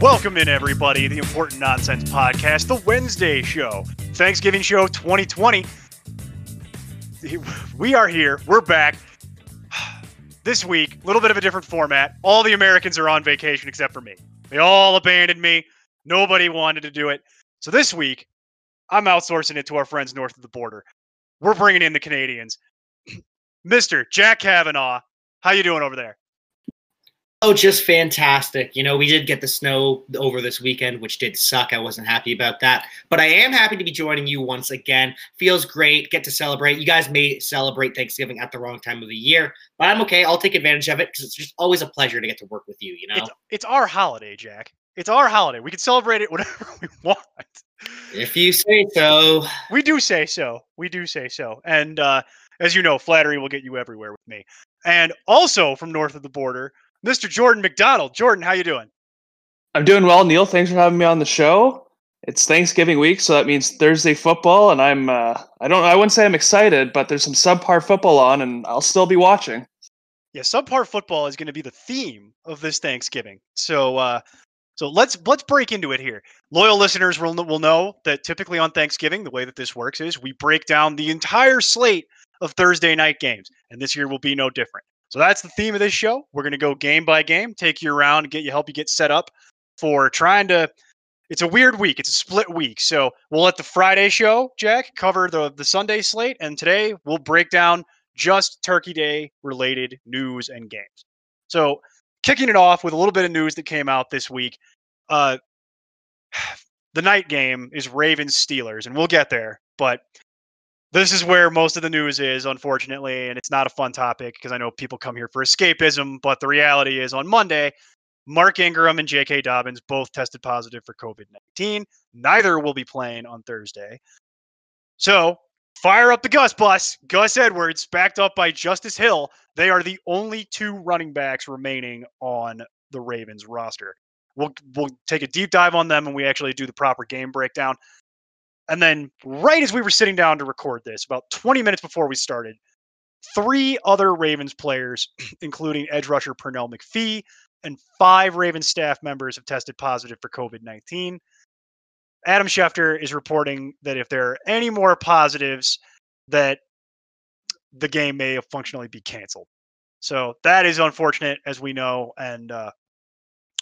Welcome in, everybody, the Important Nonsense Podcast, the Wednesday show, Thanksgiving show 2020. We are here. We're back. This week, a little bit of a different format. All the Americans are on vacation except for me. They all abandoned me. Nobody wanted to do it. So this week, I'm outsourcing it to our friends north of the border. We're bringing in the Canadians. Mr. Jack Kavanaugh, how you doing over there? Oh, just fantastic. You know, we did get the snow over this weekend, which did suck. I wasn't happy about that. But I am happy to be joining you once again. Feels great. Get to celebrate. You guys may celebrate Thanksgiving at the wrong time of the year, but I'm okay. I'll take advantage of it because it's just always a pleasure to get to work with you, you know? It's, it's our holiday, Jack. It's our holiday. We can celebrate it whatever we want. If you say so. We do say so. We do say so. And uh, as you know, flattery will get you everywhere with me. And also from north of the border, Mr. Jordan McDonald. Jordan, how you doing? I'm doing well, Neil. Thanks for having me on the show. It's Thanksgiving week, so that means Thursday football, and I'm uh, I don't I wouldn't say I'm excited, but there's some subpar football on, and I'll still be watching. Yeah, subpar football is going to be the theme of this Thanksgiving. So, uh, so let's let's break into it here. Loyal listeners will will know that typically on Thanksgiving, the way that this works is we break down the entire slate of Thursday night games, and this year will be no different. So that's the theme of this show. We're going to go game by game, take you around, get you help you get set up for trying to. It's a weird week. It's a split week. So we'll let the Friday show, Jack, cover the the Sunday slate, and today we'll break down just Turkey Day related news and games. So kicking it off with a little bit of news that came out this week. Uh, the night game is Ravens Steelers, and we'll get there, but this is where most of the news is, unfortunately, and it's not a fun topic because I know people come here for escapism. But the reality is, on Monday, Mark Ingram and J.K. Dobbins both tested positive for COVID 19. Neither will be playing on Thursday. So fire up the Gus bus. Gus Edwards, backed up by Justice Hill. They are the only two running backs remaining on the Ravens roster. We'll, we'll take a deep dive on them when we actually do the proper game breakdown. And then, right as we were sitting down to record this, about 20 minutes before we started, three other Ravens players, including edge rusher Pernell McPhee, and five Ravens staff members have tested positive for COVID 19. Adam Schefter is reporting that if there are any more positives, that the game may functionally be canceled. So that is unfortunate, as we know, and uh,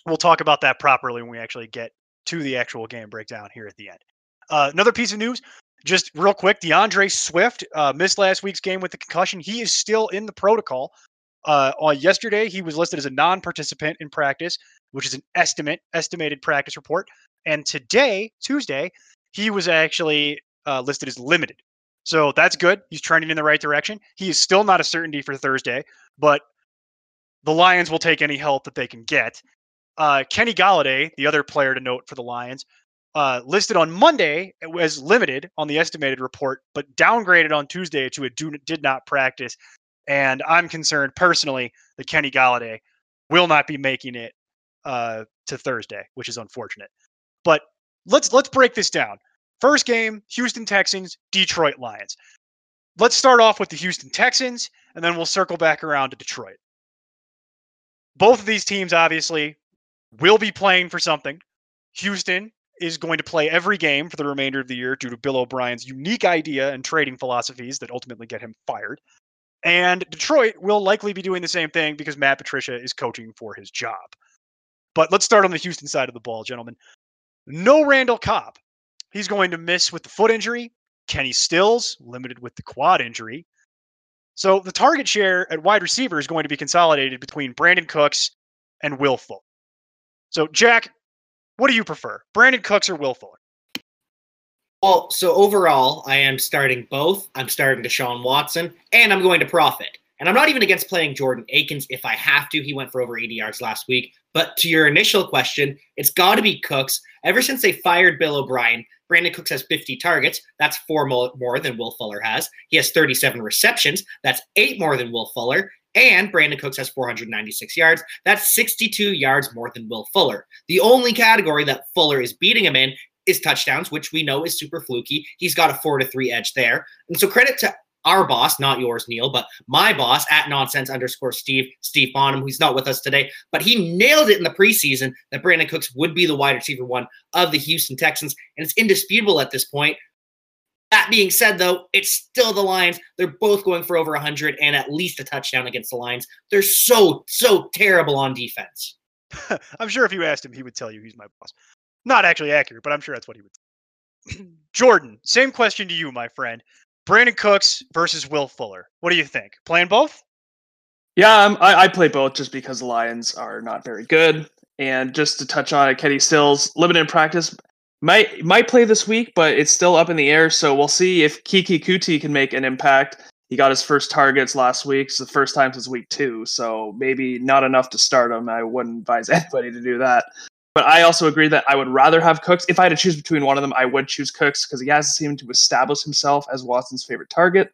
we'll talk about that properly when we actually get to the actual game breakdown here at the end. Uh, another piece of news, just real quick: DeAndre Swift uh, missed last week's game with the concussion. He is still in the protocol. Uh, on yesterday, he was listed as a non-participant in practice, which is an estimate, estimated practice report. And today, Tuesday, he was actually uh, listed as limited. So that's good. He's trending in the right direction. He is still not a certainty for Thursday, but the Lions will take any help that they can get. Uh, Kenny Golladay, the other player to note for the Lions, uh, listed on Monday as limited on the estimated report, but downgraded on Tuesday to a do, did not practice. And I'm concerned personally that Kenny Golladay will not be making it uh, to Thursday, which is unfortunate. But let's let's break this down. First game, Houston Texans, Detroit Lions. Let's start off with the Houston Texans, and then we'll circle back around to Detroit. Both of these teams obviously will be playing for something. Houston is going to play every game for the remainder of the year due to Bill O'Brien's unique idea and trading philosophies that ultimately get him fired. And Detroit will likely be doing the same thing because Matt Patricia is coaching for his job. But let's start on the Houston side of the ball, gentlemen. No Randall Cobb. He's going to miss with the foot injury. Kenny Stills, limited with the quad injury. So the target share at wide receiver is going to be consolidated between Brandin Cooks and Will Fuller. So, Jack, what do you prefer, Brandin Cooks or Will Fuller? Well, so overall, I am starting both. I'm starting Deshaun Watson, and I'm going to profit. And I'm not even against playing Jordan Akins if I have to. He went for over 80 yards last week, But to your initial question, it's got to be Cooks. Ever since they fired Bill O'Brien, Brandin Cooks has 50 targets. That's four mo- more than Will Fuller has. He has 37 receptions. That's eight more than Will Fuller. And Brandin Cooks has 496 yards. That's 62 yards more than Will Fuller. The only category that Fuller is beating him in is touchdowns, which we know is super fluky. He's got a four to three edge there. And so credit to our boss, not yours, Neil, but my boss at nonsense underscore Steve, Steve Bonham, who's not with us today, but he nailed it in the preseason that Brandin Cooks would be the wide receiver one of the Houston Texans. And it's indisputable at this point. That being said, though, it's still the Lions. They're both going for over 100 and at least a touchdown against the Lions. They're so, so terrible on defense. I'm sure if you asked him, he would tell you he's my boss. Not actually accurate, but I'm sure that's what he would. Jordan, same question to you, my friend. Brandin Cooks versus Will Fuller. What do you think? Playing both? Yeah, um, I, I play both just because the Lions are not very good. And just to touch on it, Kenny Stills limited practice might might play this week, but it's still up in the air. So we'll see if Keke Coutee can make an impact. He got his first targets last week. It's the first time since week two, so maybe not enough to start him. I wouldn't advise anybody to do that. But I also agree that I would rather have Cooks. If I had to choose between one of them, I would choose Cooks because he has seemed to establish himself as Watson's favorite target.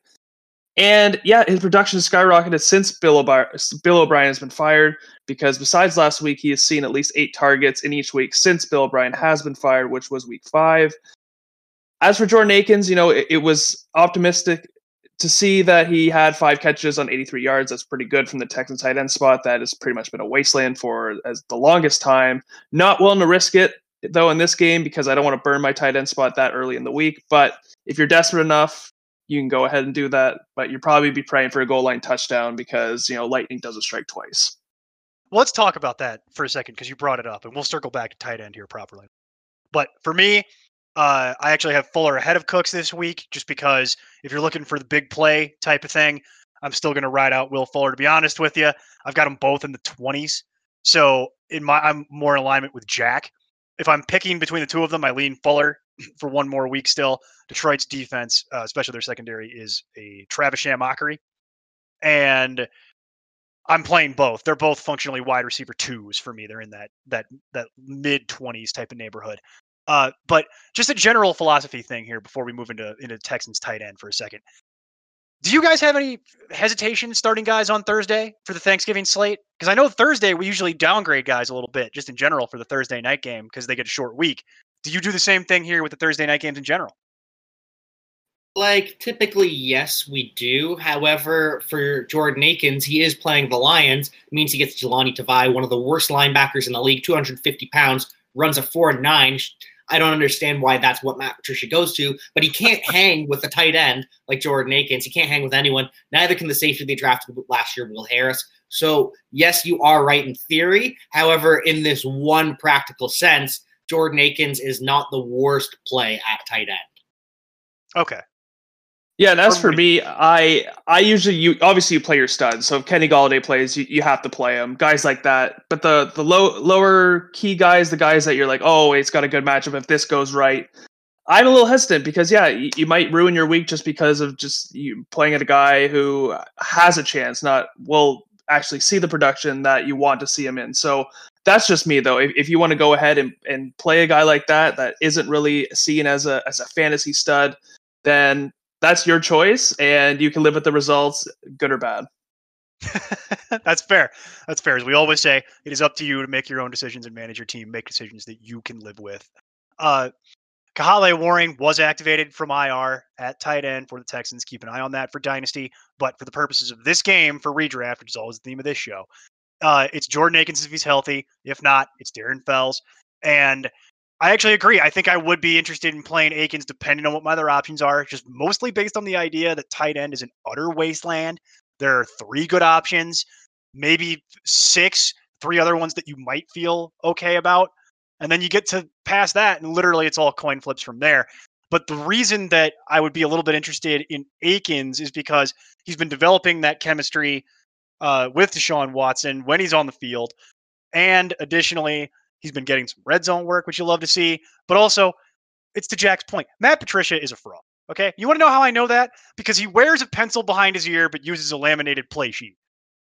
And yeah, his production has skyrocketed since Bill, Bill O'Brien has been fired because besides last week, he has seen at least eight targets in each week since Bill O'Brien has been fired, which was week five. As for Jordan Akins, you know, it, it was optimistic to see that he had five catches on 83 yards. That's pretty good from the Texans tight end spot. That has pretty much been a wasteland for as the longest time. Not willing to risk it though in this game because I don't want to burn my tight end spot that early in the week. But if you're desperate enough, you can go ahead and do that. But you'll probably be praying for a goal line touchdown because you know lightning doesn't strike twice. Let's talk about that for a second because you brought it up, and we'll circle back to tight end here properly. But for me, uh, I actually have Fuller ahead of Cooks this week, just because if you're looking for the big play type of thing, I'm still going to ride out Will Fuller. To be honest with you, I've got them both in the 20s, so in my I'm more in alignment with Jack. If I'm picking between the two of them, I lean Fuller for one more week still. Detroit's defense, uh, especially their secondary, is a Travis mockery, and I'm playing both. They're both functionally wide receiver twos for me. They're in that that that mid 20s type of neighborhood. Uh, but just a general philosophy thing here before we move into into Texans tight end for a second. Do you guys have any hesitation starting guys on Thursday for the Thanksgiving slate? Because I know Thursday we usually downgrade guys a little bit, just in general for the Thursday night game because they get a short week. Do you do the same thing here with the Thursday night games in general? Like typically, yes, we do. However, for Jordan Akins, he is playing the Lions. It means he gets Jahlani Tavai, one of the worst linebackers in the league, 250 pounds, runs a four and nine. I don't understand why that's what Matt Patricia goes to, but he can't hang with a tight end like Jordan Akins. He can't hang with anyone. Neither can the safety they drafted last year, Will Harris. So, yes, you are right in theory. However, in this one practical sense, Jordan Akins is not the worst play at tight end. Okay. Yeah, and as for me, I I usually you obviously you play your studs. So if Kenny Golladay plays, you, you have to play him. Guys like that. But the the low lower key guys, the guys that you're like, oh, it's got a good matchup if this goes right. I'm a little hesitant because yeah, you, you might ruin your week just because of just you playing at a guy who has a chance, not will actually see the production that you want to see him in. So that's just me though. If, if you want to go ahead and, and play a guy like that that isn't really seen as a as a fantasy stud, then that's your choice, and you can live with the results, good or bad. That's fair. That's fair. As we always say, it is up to you to make your own decisions and manage your team. Make decisions that you can live with. Uh, Kahale Warring was activated from IR at tight end for the Texans. Keep an eye on that for Dynasty. But for the purposes of this game, for redraft, which is always the theme of this show, uh, it's Jordan Akins if he's healthy. If not, it's Darren Fells. And I actually agree. I think I would be interested in playing Akins depending on what my other options are, just mostly based on the idea that tight end is an utter wasteland. There are three good options, maybe six, three other ones that you might feel okay about. And then you get to past that, and literally it's all coin flips from there. But the reason that I would be a little bit interested in Akins is because he's been developing that chemistry uh, with Deshaun Watson when he's on the field. And additionally, He's been getting some red zone work, which you love to see. But also, it's to Jack's point. Matt Patricia is a fraud. Okay. You want to know how I know that? Because he wears a pencil behind his ear but uses a laminated play sheet.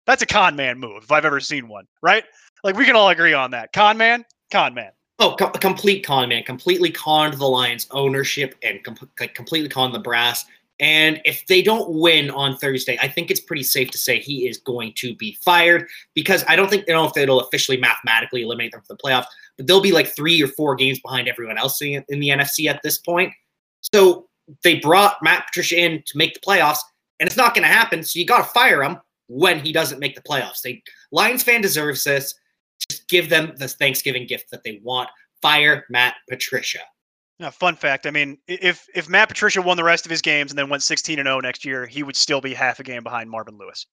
That's a con man move if I've ever seen one, right? Like we can all agree on that. Con man, con man. Oh, co- complete con man, completely conned the Lions ownership and com- completely conned the brass. And if they don't win on Thursday, I think it's pretty safe to say he is going to be fired because I don't think they know if it'll officially mathematically eliminate them from the playoffs, but they'll be like three or four games behind everyone else in, in the NFC at this point. So they brought Matt Patricia in to make the playoffs, and it's not going to happen. So you got to fire him when he doesn't make the playoffs. They Lions fan deserves this. Just give them the Thanksgiving gift that they want. Fire Matt Patricia. Yeah, fun fact. I mean, if if Matt Patricia won the rest of his games and then went 16 and 0 next year, he would still be half a game behind Marvin Lewis.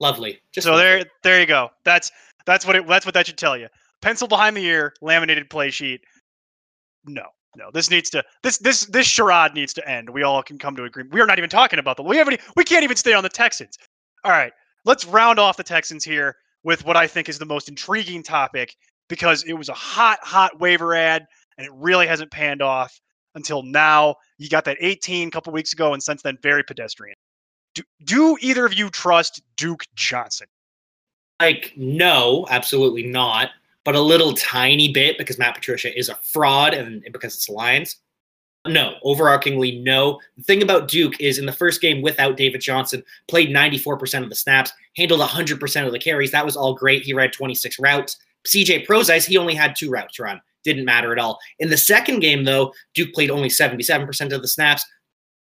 Lovely. Just so lovely. there, there you go. That's that's what it. That's what that should tell you. Pencil behind the ear, laminated play sheet. No, no. This needs to. This this this charade needs to end. We all can come to agreement. We are not even talking about the. We haven't. We can't even stay on the Texans. All right, let's round off the Texans here with what I think is the most intriguing topic because it was a hot, hot waiver ad and it really hasn't panned off until now. You got that 18 a couple weeks ago, and since then, very pedestrian. Do, do either of you trust Duke Johnson? like no, absolutely not, but a little tiny bit because Matt Patricia is a fraud and because it's Lions. No, overarchingly no. The thing about Duke is in the first game without David Johnson, played 94% of the snaps, handled 100% of the carries. That was all great. He ran 26 routes. CJ Prosise, he only had two routes run. Didn't matter at all. In the second game, though, Duke played only 77% of the snaps.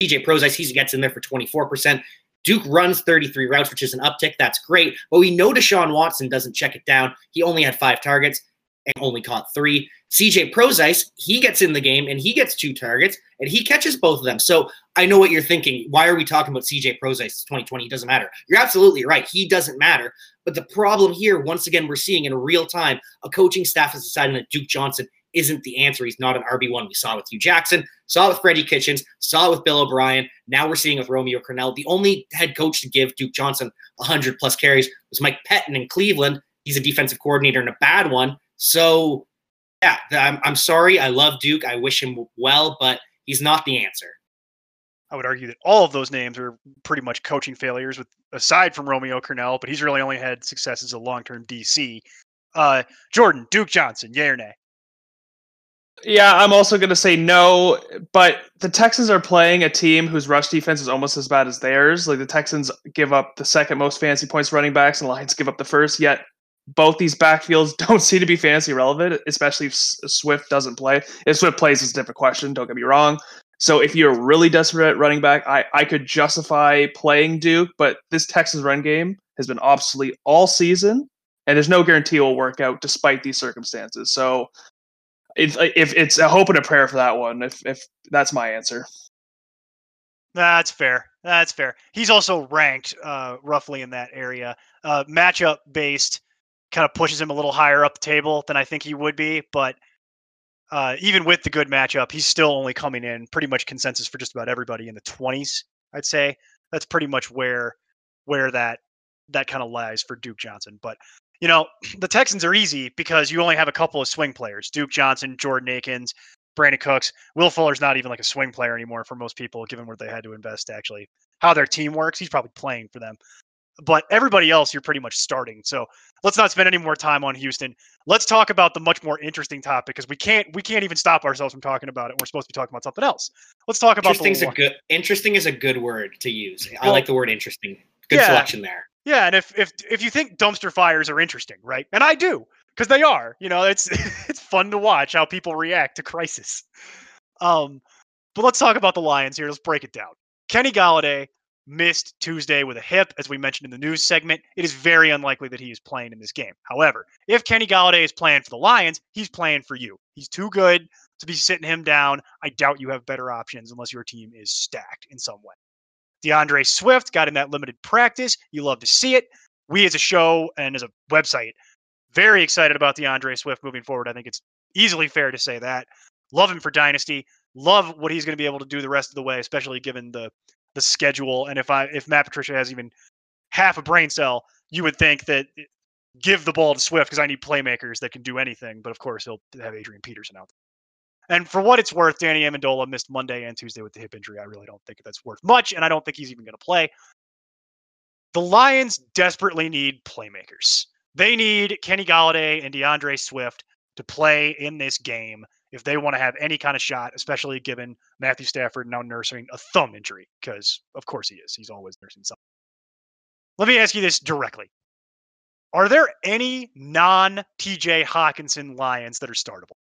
CJ Prosise, he gets in there for 24%. Duke runs 33 routes, which is an uptick. That's great. But we know Deshaun Watson doesn't check it down. He only had five targets and only caught three. CJ Prosise, he gets in the game and he gets two targets and he catches both of them. So I know what you're thinking. Why are we talking about CJ Prosise? It's 2020. He doesn't matter. You're absolutely right. He doesn't matter. But the problem here, once again, we're seeing in real time, a coaching staff is deciding that Duke Johnson isn't the answer. He's not an RB1. We saw it with Hue Jackson, saw it with Freddie Kitchens, saw it with Bill O'Brien. Now we're seeing with Romeo Crennel. The only head coach to give Duke Johnson 100 plus carries was Mike Pettine in Cleveland. He's a defensive coordinator and a bad one. So, yeah, I'm, I'm sorry. I love Duke. I wish him well, but he's not the answer. I would argue that all of those names are pretty much coaching failures, with aside from Romeo Crennel, but he's really only had success as a long-term DC. Uh, Jordan, Duke Johnson, yay or nay? Yeah, I'm also going to say no, but the Texans are playing a team whose rush defense is almost as bad as theirs. Like the Texans give up the second most fancy points running backs, and Lions give up the first. Yet both these backfields don't seem to be fancy relevant, especially if Swift doesn't play. If Swift plays, it's a different question. Don't get me wrong. So if you're really desperate at running back, I, I could justify playing Duke, but this Texas run game has been obsolete all season, and there's no guarantee it will work out despite these circumstances. So if if it's a hope and a prayer for that one, if if that's my answer. That's fair. That's fair. He's also ranked uh, roughly in that area. Uh, matchup based kind of pushes him a little higher up the table than I think he would be, but uh, even with the good matchup, he's still only coming in pretty much consensus for just about everybody in the 20s. I'd say that's pretty much where where that that kind of lies for Duke Johnson. But you know, the Texans are easy because you only have a couple of swing players: Duke Johnson, Jordan Akins, Brandin Cooks. Will Fuller's not even like a swing player anymore for most people, given where they had to invest actually. How their team works, he's probably playing for them. But everybody else, you're pretty much starting. So let's not spend any more time on Houston. Let's talk about the much more interesting topic because we can't we can't even stop ourselves from talking about it. We're supposed to be talking about something else. Let's talk about the Interesting's a good. Interesting is a good word to use. I Well, like the word interesting. Good yeah. selection there. Yeah, and if if if you think dumpster fires are interesting, right? And I do, because they are. You know, it's it's fun to watch how people react to crisis. Um, but let's talk about the Lions here. Let's break it down. Kenny Golladay missed Tuesday with a hip, as we mentioned in the news segment. It is very unlikely that he is playing in this game. However, if Kenny Golladay is playing for the Lions, he's playing for you. He's too good to be sitting him down. I doubt you have better options unless your team is stacked in some way. DeAndre Swift got in that limited practice. You love to see it. We as a show and as a website, very excited about DeAndre Swift moving forward. I think it's easily fair to say that. Love him for Dynasty. Love what he's going to be able to do the rest of the way, especially given the the schedule. And if I if Matt Patricia has even half a brain cell, you would think that give the ball to Swift because I need playmakers that can do anything. But of course, he'll have Adrian Peterson out there. And for what it's worth, Danny Amendola missed Monday and Tuesday with the hip injury. I really don't think that's worth much, and I don't think he's even going to play. The Lions desperately need playmakers. They need Kenny Golladay and DeAndre Swift to play in this game if they want to have any kind of shot, especially given Matthew Stafford now nursing a thumb injury, because of course he is. He's always nursing something. Let me ask you this directly. Are there any non TJ Hockenson Lions that are startable?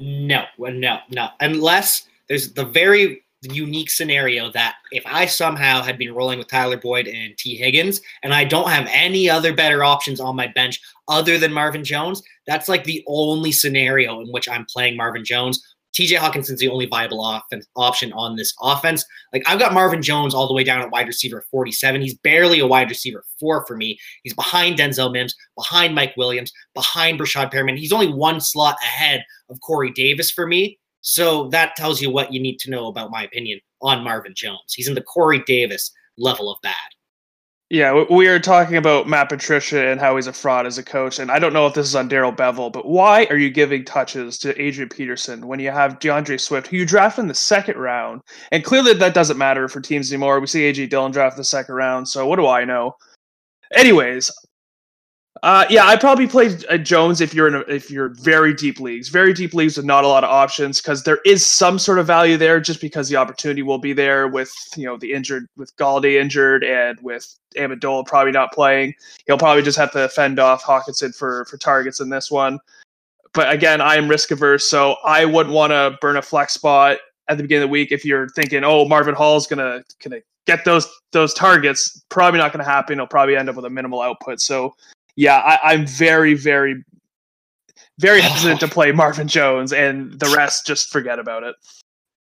No, uh, no, no. Unless there's the very unique scenario that if I somehow had been rolling with Tyler Boyd and Tee Higgins and I don't have any other better options on my bench other than Marvin Jones, that's like the only scenario in which I'm playing Marvin Jones. TJ Hockenson's the only viable option on this offense. Like I've got Marvin Jones all the way down at wide receiver 47. He's barely a wide receiver four for me. He's behind Denzel Mims, behind Mike Williams, behind Breshad Perriman. He's only one slot ahead of Corey Davis for me. So that tells you what you need to know about my opinion on Marvin Jones. He's in the Corey Davis level of bad. Yeah, we- are talking about Matt Patricia and how he's a fraud as a coach. And I don't know if this is on Darrell Bevell, but why are you giving touches to Adrian Peterson when you have DeAndre Swift, who you draft in the second round? And clearly that doesn't matter for teams anymore. We see AJ Dillon draft the second round, so what do I know? Anyways, uh, yeah, I probably play uh, Jones if you're in a, if you're very deep leagues, very deep leagues with not a lot of options because there is some sort of value there just because the opportunity will be there with you know the injured with Golladay injured and with Amendola probably not playing. He'll probably just have to fend off Hockenson for for targets in this one. But again, I am risk averse, so I wouldn't want to burn a flex spot at the beginning of the week if you're thinking, oh, Marvin Hall's gonna gonna get those those targets. Probably not to happen. He'll probably end up with a minimal output. So yeah, I, I'm very, very, very hesitant to play Marvin Jones, and the rest just forget about it.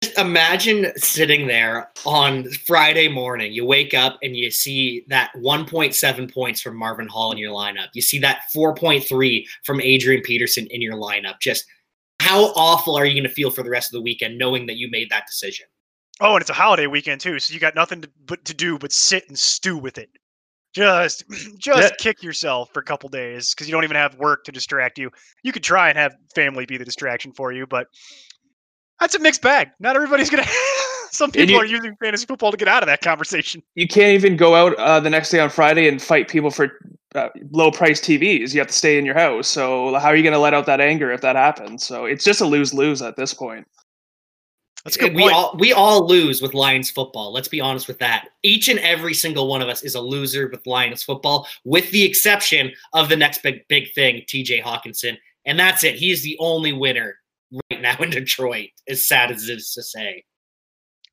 Just imagine sitting there on Friday morning. You wake up and you see that 1.7 points from Marvin Hall in your lineup. You see that 4.3 from Adrian Peterson in your lineup. Just how awful are you going to feel for the rest of the weekend knowing that you made that decision? Oh, and it's a holiday weekend too, so you got nothing to, but to do but sit and stew with it. Just, just Yeah. kick yourself for a couple days because you don't even have work to distract you. You could try and have family be the distraction for you, but that's a mixed bag. Not everybody's gonna. Some people you- are using fantasy football to get out of that conversation. You can't even go out uh, the next day on Friday and fight people for uh, low price TVs. You have to stay in your house. So how are you going to let out that anger if that happens? So it's just a lose lose at this point. That's a good we point. all we all lose with Lions football. Let's be honest with that. Each and every single one of us is a loser with Lions football, with the exception of the next big big thing, TJ Hockenson, and that's it. He's the only winner right now in Detroit. As sad as it is to say.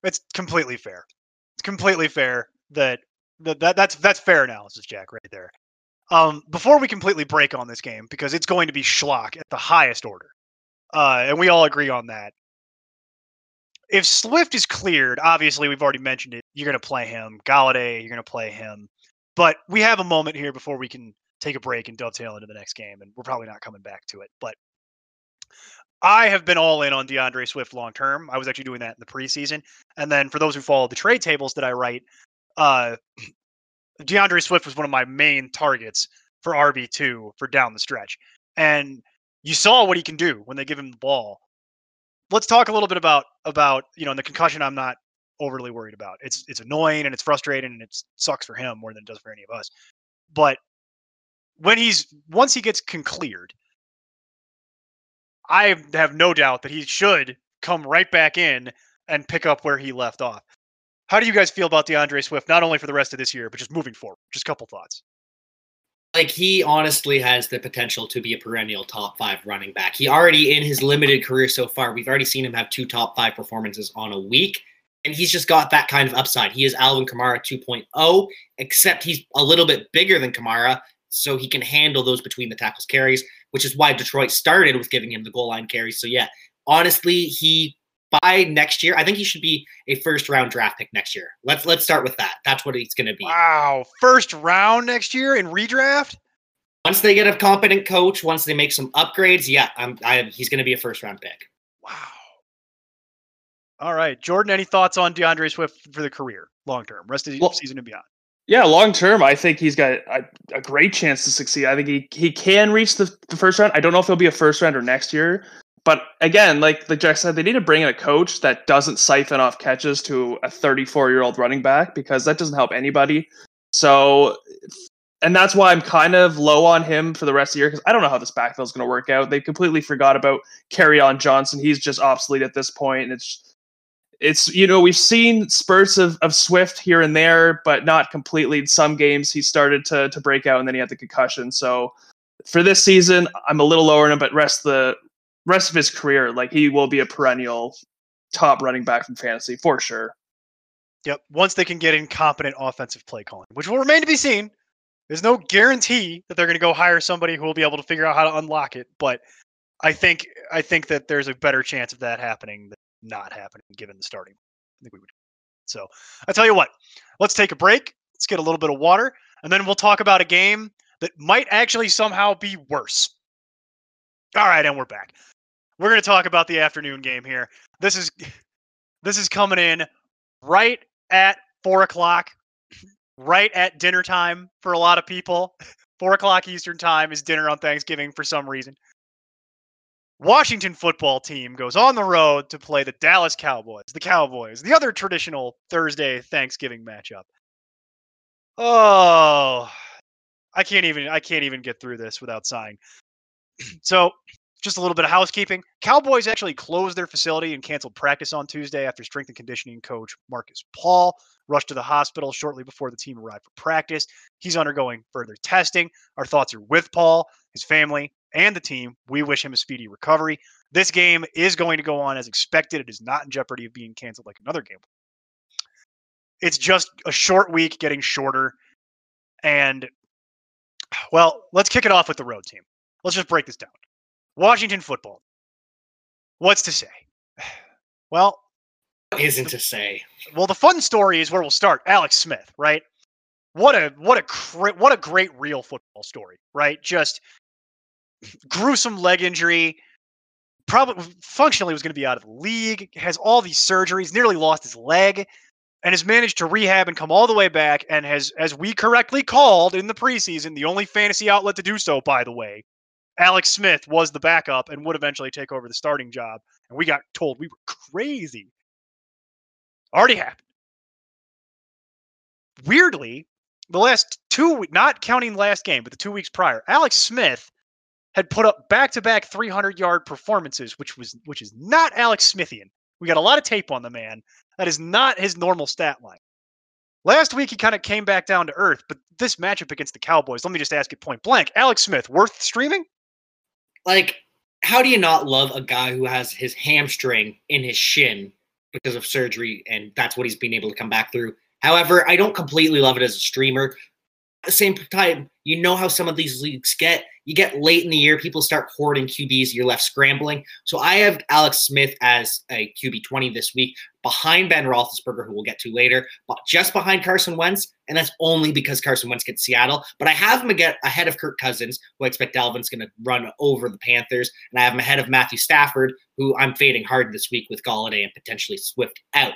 It's completely fair. It's completely fair that that, that that's that's fair analysis, Jack, right there. Um, before we completely break on this game, because it's going to be schlock at the highest order, uh, and we all agree on that. If Swift is cleared, obviously we've already mentioned it. You're going to play him. Golladay, you're going to play him. But we have a moment here before we can take a break and dovetail into the next game, and we're probably not coming back to it. But I have been all in on DeAndre Swift long term. I was actually doing that in the preseason. And then for those who follow the trade tables that I write, uh, DeAndre Swift was one of my main targets for RB2 for down the stretch. And you saw what he can do when they give him the ball. Let's talk a little bit about about, you know, and the concussion I'm not overly worried about. It's it's annoying and it's frustrating and it sucks for him more than it does for any of us. But when he's once he gets con- cleared, I have no doubt that he should come right back in and pick up where he left off. How do you guys feel about DeAndre Swift, not only for the rest of this year, but just moving forward? Just a couple thoughts. Like he honestly has the potential to be a perennial top five running back. He already in his limited career so far, we've already seen him have two top five performances on a week. And he's just got that kind of upside. He is Alvin Kamara 2.0, except he's a little bit bigger than Kamara, so he can handle those between the tackles carries, which is why Detroit started with giving him the goal line carries. So yeah, honestly, he by next year, I think he should be a first round draft pick next year. Let's let's start with that. That's what he's going to be. Wow. First round next year in redraft? Once they get a competent coach, once they make some upgrades, yeah, I'm, I, he's going to be a first round pick. Wow. All right. Jordan, any thoughts on DeAndre Swift for the career, long term, rest of the Well- season and beyond? Yeah, long term, I think he's got a, a great chance to succeed. I think he, he can reach the, the first round. I don't know if he'll be a first rounder next year, but again, like like Jack said, they need to bring in a coach that doesn't siphon off catches to a 34 year old running back because that doesn't help anybody. So and that's why I'm kind of low on him for the rest of the year because I don't know how this backfield is going to work out. They completely forgot about Kerryon Johnson. He's just obsolete at this point, and it's it's you know we've seen spurts of, of Swift here and there, but not completely. In some games, he started to to break out, and then he had the concussion. So for this season, I'm a little lower on him, but rest the rest of his career, like he will be a perennial top running back from fantasy for sure. Yep. Once they can get incompetent offensive play calling, which will remain to be seen. There's no guarantee that they're going to go hire somebody who will be able to figure out how to unlock it, but I think I think that there's a better chance of that happening than not happening given the starting. I think we would. So I tell you what, let's take a break. Let's get a little bit of water, and then we'll talk about a game that might actually somehow be worse. All right, and we're back. We're going to talk about the afternoon game here. This is this is coming in right at four o'clock, right at dinner time for a lot of people. Four o'clock Eastern time is dinner on Thanksgiving for some reason. Washington football team goes on the road to play the Dallas Cowboys, the Cowboys, the other traditional Thursday Thanksgiving matchup. Oh, I can't even I can't even get through this without sighing. so, just a little bit of housekeeping. Cowboys actually closed their facility and canceled practice on Tuesday after strength and conditioning coach Marcus Paul rushed to the hospital shortly before the team arrived for practice. He's undergoing further testing. Our thoughts are with Paul, his family, and the team. We wish him a speedy recovery. This game is going to go on as expected. It is not in jeopardy of being canceled like another game. It's just a short week getting shorter. And, well, let's kick it off with the road team. Let's just break this down. Washington football. What's to say? Well, isn't to say. Well, the fun story is where we'll start. Alex Smith, right? What a what a what a great real football story, right? Just gruesome leg injury. Probably functionally was going to be out of the league. Has all these surgeries. Nearly lost his leg, and has managed to rehab and come all the way back. And has, as we correctly called in the preseason, the only fantasy outlet to do so, by the way, Alex Smith was the backup and would eventually take over the starting job. And we got told we were crazy. Already happened. Weirdly, the last two, not counting last game, but the two weeks prior, Alex Smith had put up back-to-back 300 yard performances, which was which is not Alex Smithian. We got a lot of tape on the man. That is not his normal stat line. Last week he kind of came back down to earth, but this matchup against the Cowboys, let me just ask it point blank. Alex Smith, worth streaming? Like how do you not love a guy who has his hamstring in his shin because of surgery and that's what he's been able to come back through? However i don't completely love it as a streamer same time you know how some of these leagues get you get late in the year, people start hoarding QBs, you're left scrambling. So I have Alex Smith as a QB 20 this week, behind Ben Roethlisberger, who we'll get to later, but just behind Carson Wentz. And that's only because Carson Wentz gets Seattle. But I have him again ahead of Kirk Cousins, who I expect Dalvin's going to run over the Panthers. And I have him ahead of Matthew Stafford, who I'm fading hard this week with Golladay and potentially Swift out.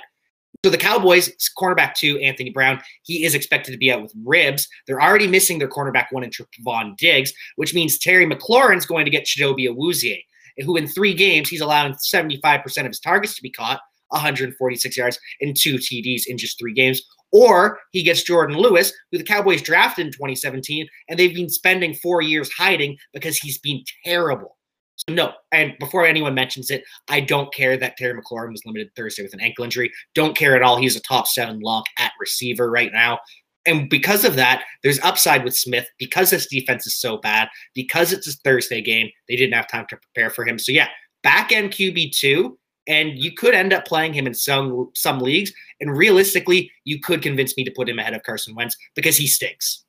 So the Cowboys, cornerback two, Anthony Brown, he is expected to be out with ribs. They're already missing their cornerback one in Trevon Diggs, which means Terry McLaurin's going to get Chidobe Awuzie, who in three games, he's allowing 75% of his targets to be caught, 146 yards and two TDs in just three games. Or he gets Jourdan Lewis, who the Cowboys drafted in 2017, and they've been spending four years hiding because he's been terrible. So no, and before anyone mentions it, I don't care that Terry McLaurin was limited Thursday with an ankle injury. Don't care at all. He's a top seven lock at receiver right now. And because of that, there's upside with Smith because this defense is so bad, because it's a Thursday game, they didn't have time to prepare for him. So yeah, back end QB two, and you could end up playing him in some some leagues. And realistically, you could convince me to put him ahead of Carson Wentz because he stinks.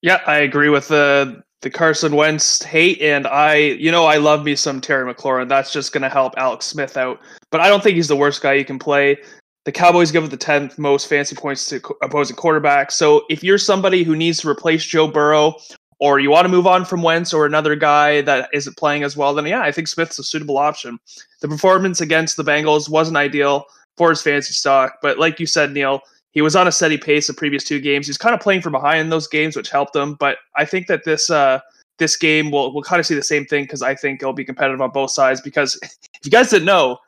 Yeah, I agree with the the Carson Wentz hate, and I, you know, I love me some Terry McLaurin. That's just going to help Alex Smith out. But I don't think he's the worst guy you can play. The Cowboys give it the tenth most fancy points to opposing quarterbacks. So if you're somebody who needs to replace Joe Burrow, or you want to move on from Wentz or another guy that isn't playing as well, then yeah, I think Smith's a suitable option. The performance against the Bengals wasn't ideal for his fancy stock, but like you said, Neil he was on a steady pace the previous two games. He's kind of playing from behind in those games, which helped him. But I think that this uh, this game will we'll kind of see the same thing because I think it'll be competitive on both sides. Because if you guys didn't know,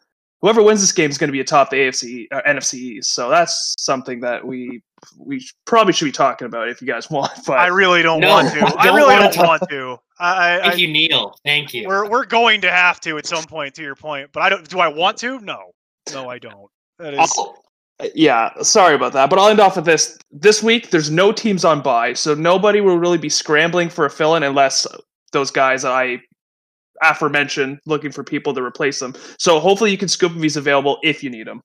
whoever wins this game is going to be atop the AFC uh, NFC East. So that's something that we we probably should be talking about if you guys want. But I really don't No, want to. I I don't really wanna don't talk- want to. I, I, I Thank you, Neil. Thank you. we're we're going to have to at some point. To your point, but I don't. Do I want to? No, no, I don't. That is. I'll- yeah, sorry about that. But I'll end off with this. This week, there's no teams on bye, so nobody will really be scrambling for a fill-in unless those guys I aforementioned looking for people to replace them. So hopefully you can scoop he's available if you need them.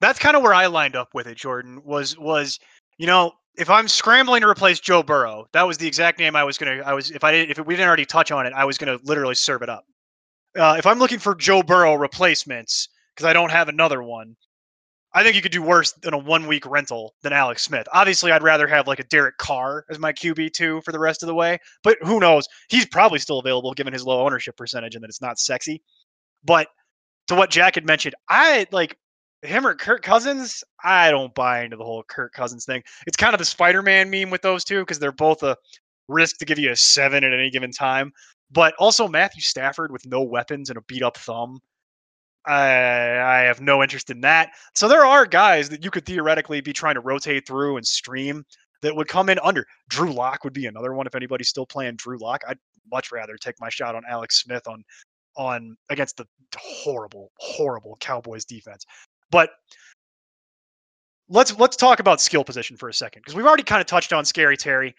that's kind of where I lined up with it, Jordan. Was was you know if I'm scrambling to replace Joe Burrow, that was the exact name I was gonna. I was if I didn't if we didn't already touch on it, I was gonna literally serve it up. Uh, if I'm looking for Joe Burrow replacements because I don't have another one, I think you could do worse than a one week rental than Alex Smith. Obviously, I'd rather have like a Derek Carr as my QB two for the rest of the way, but who knows? He's probably still available given his low ownership percentage and that it's not sexy. But to what Jack had mentioned, I like him or Kirk Cousins. I don't buy into the whole Kirk Cousins thing. It's kind of the Spider Man meme with those two because they're both a risk to give you a seven at any given time. But also Matthew Stafford with no weapons and a beat up thumb. I, I have no interest in that. So there are guys that you could theoretically be trying to rotate through and stream that would come in under. Drew Lock would be another one if anybody's still playing Drew Lock. I'd much rather take my shot on Alex Smith on on against the horrible, horrible Cowboys defense. But let's let's talk about skill position for a second because we've already kind of touched on Scary Terry.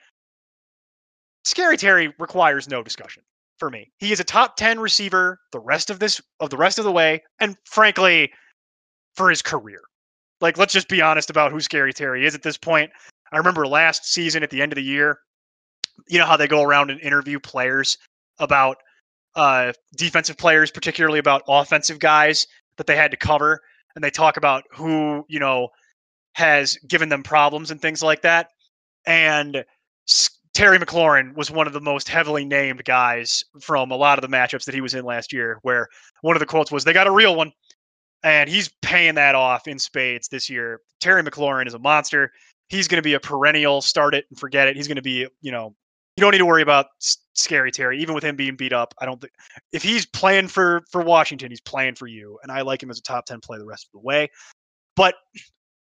Scary Terry requires no discussion for me. He is a top 10 receiver the rest of this of the rest of the way and frankly for his career. Like let's just be honest about who Scary Terry is at this point. I remember last season at the end of the year, you know how they go around and interview players about uh defensive players, particularly about offensive guys that they had to cover and they talk about who, you know, has given them problems and things like that. And Terry McLaurin was one of the most heavily named guys from a lot of the matchups that he was in last year, where one of the quotes was, They got a real one. And he's paying that off in spades this year. Terry McLaurin is a monster. He's going to be a perennial start it and forget it. He's going to be, you know, you don't need to worry about scary Terry, even with him being beat up. I don't think if he's playing for for Washington, he's playing for you, and I like him as a top ten play the rest of the way. But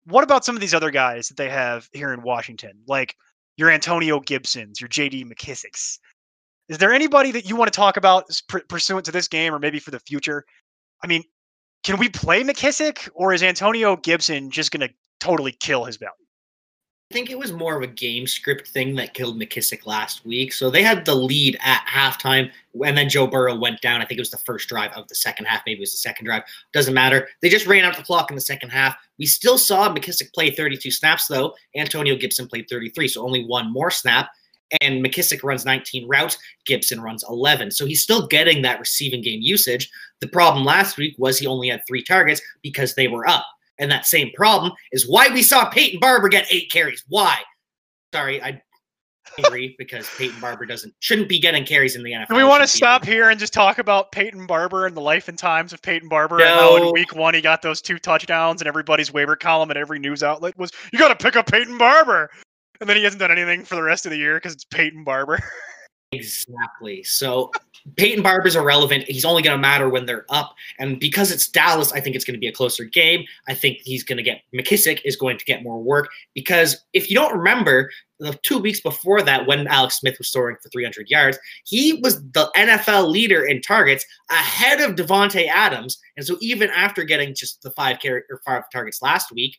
what about some of these other guys that they have here in Washington, like your Antonio Gibsons, your J.D. McKissics? Is there anybody that you want to talk about pursuant to this game, or maybe for the future? I mean, can we play McKissic, or is Antonio Gibson just going to totally kill his value? I think it was more of a game script thing that killed McKissic last week. So they had the lead at halftime, and then Joe Burrow went down. I think it was the first drive of the second half. Maybe it was the second drive. Doesn't matter. They just ran out the clock in the second half. We still saw McKissic play 32 snaps, though. Antonio Gibson played 33, so only one more snap. And McKissic runs 19 routes. Gibson runs 11. So he's still getting that receiving game usage. The problem last week was he only had three targets because they were up. And that same problem is why we saw Peyton Barber get eight carries. Why? Sorry, I agree because Peyton Barber doesn't shouldn't be getting carries in the NFL. Do we want to be stop here and just talk about Peyton Barber and the life and times of Peyton Barber and how in No. week one he got those two touchdowns and everybody's waiver column at every news outlet was, you got to pick up Peyton Barber. And then he hasn't done anything for the rest of the year because it's Peyton Barber. Exactly. So Peyton Barber's irrelevant. He's only going to matter when they're up. And because it's Dallas, I think it's going to be a closer game. I think he's going to get McKissic is going to get more work because if you don't remember, the two weeks before that, when Alex Smith was soaring for 300 yards, he was the NFL leader in targets ahead of Davante Adams. And so even after getting just the five carry or five targets last week,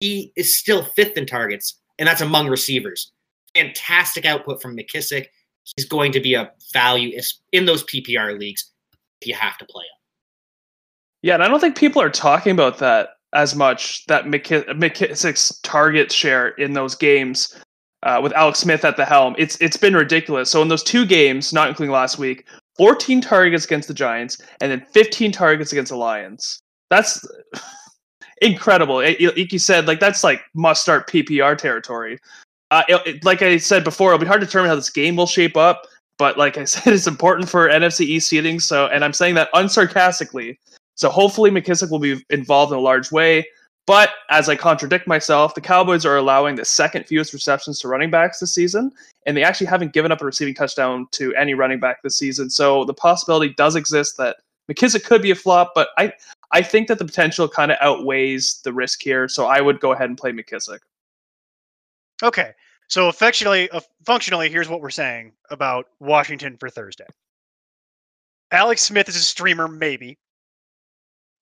he is still fifth in targets, and that's among receivers. Fantastic output from McKissic he's going to be a value is- in those PPR leagues if you have to play him. Yeah, and I don't think people are talking about that as much. That McKissic's target share in those games uh, with Alex Smith at the helm, it's it's been ridiculous. So in those two games, not including last week, 14 targets against the Giants, and then 15 targets against the Lions. That's incredible. You said, like that's like must start PPR territory. Uh, it- it- like I said before, it'll be hard to determine how this game will shape up. But like I said, it's important for NFC East seeding. So, and I'm saying that unsarcastically. So hopefully McKissic will be involved in a large way. But as I contradict myself, the Cowboys are allowing the second fewest receptions to running backs this season, and they actually haven't given up a receiving touchdown to any running back this season. So the possibility does exist that McKissic could be a flop, but I I think that the potential kind of outweighs the risk here. So I would go ahead and play McKissic. Okay. So affectionately, uh, functionally, here's what we're saying about Washington for Thursday. Alex Smith is a streamer, maybe.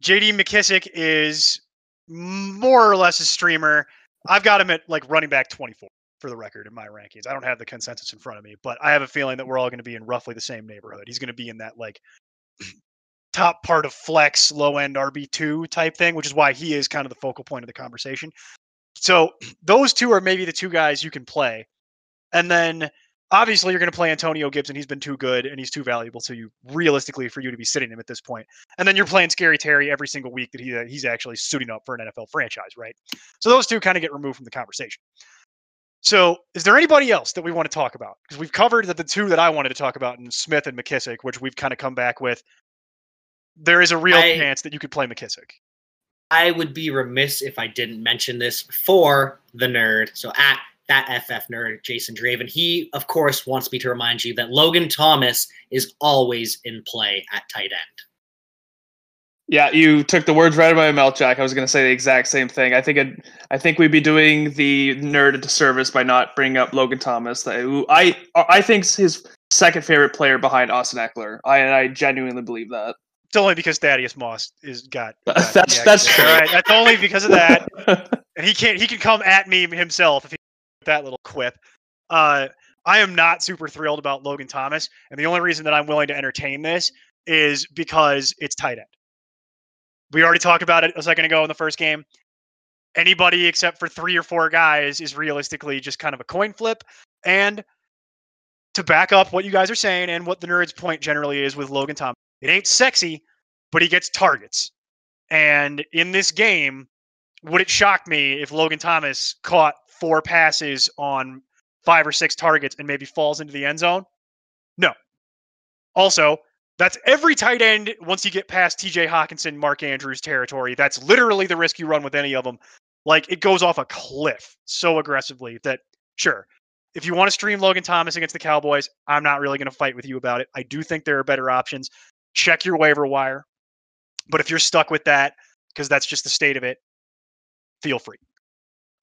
JD McKissic is more or less a streamer. I've got him at like running back 24 for the record in my rankings. I don't have the consensus in front of me, but I have a feeling that we're all going to be in roughly the same neighborhood. He's going to be in that like top part of flex, low end RB2 type thing, which is why he is kind of the focal point of the conversation. So those two are maybe the two guys you can play. And then obviously you're going to play Antonio Gibson. He's been too good and he's too valuable to you realistically for you to be sitting him at this point. And then you're playing Scary Terry every single week that he uh, he's actually suiting up for an NFL franchise, right? So those two kind of get removed from the conversation. So, is there anybody else that we want to talk about? Because we've covered that the two that I wanted to talk about in Smith and McKissic, which we've kind of come back with. There is a real I- chance that you could play McKissic. I would be remiss if I didn't mention this for the nerd. So at that FF nerd, Jason Draven, he of course wants me to remind you that Logan Thomas is always in play at tight end. Yeah, you took the words right out of my mouth, Jack. I was going to say the exact same thing. I think it, I think we'd be doing the nerd a disservice by not bringing up Logan Thomas. who I I think's his second favorite player behind Austin Ekeler. I and I genuinely believe that. It's only because Thaddeus Moss is got. got That's- that's true. Right, that's only because of that. and he can't. He can come at me himself if he that little quip. Uh, I am not super thrilled about Logan Thomas, and the only reason that I'm willing to entertain this is because it's tight end. We already talked about it a second ago in the first game. Anybody except for three or four guys is realistically just kind of a coin flip. And to back up what you guys are saying and what the nerd's point generally is with Logan Thomas, it ain't sexy, but he gets targets. And in this game, would it shock me if Logan Thomas caught four passes on five or six targets and maybe falls into the end zone? No. Also, that's every tight end once you get past TJ Hockenson, Mark Andrews territory. That's literally the risk you run with any of them. Like it goes off a cliff so aggressively that sure, if you want to stream Logan Thomas against the Cowboys, I'm not really going to fight with you about it. I do think there are better options. Check your waiver wire. But if you're stuck with that, because that's just the state of it, feel free.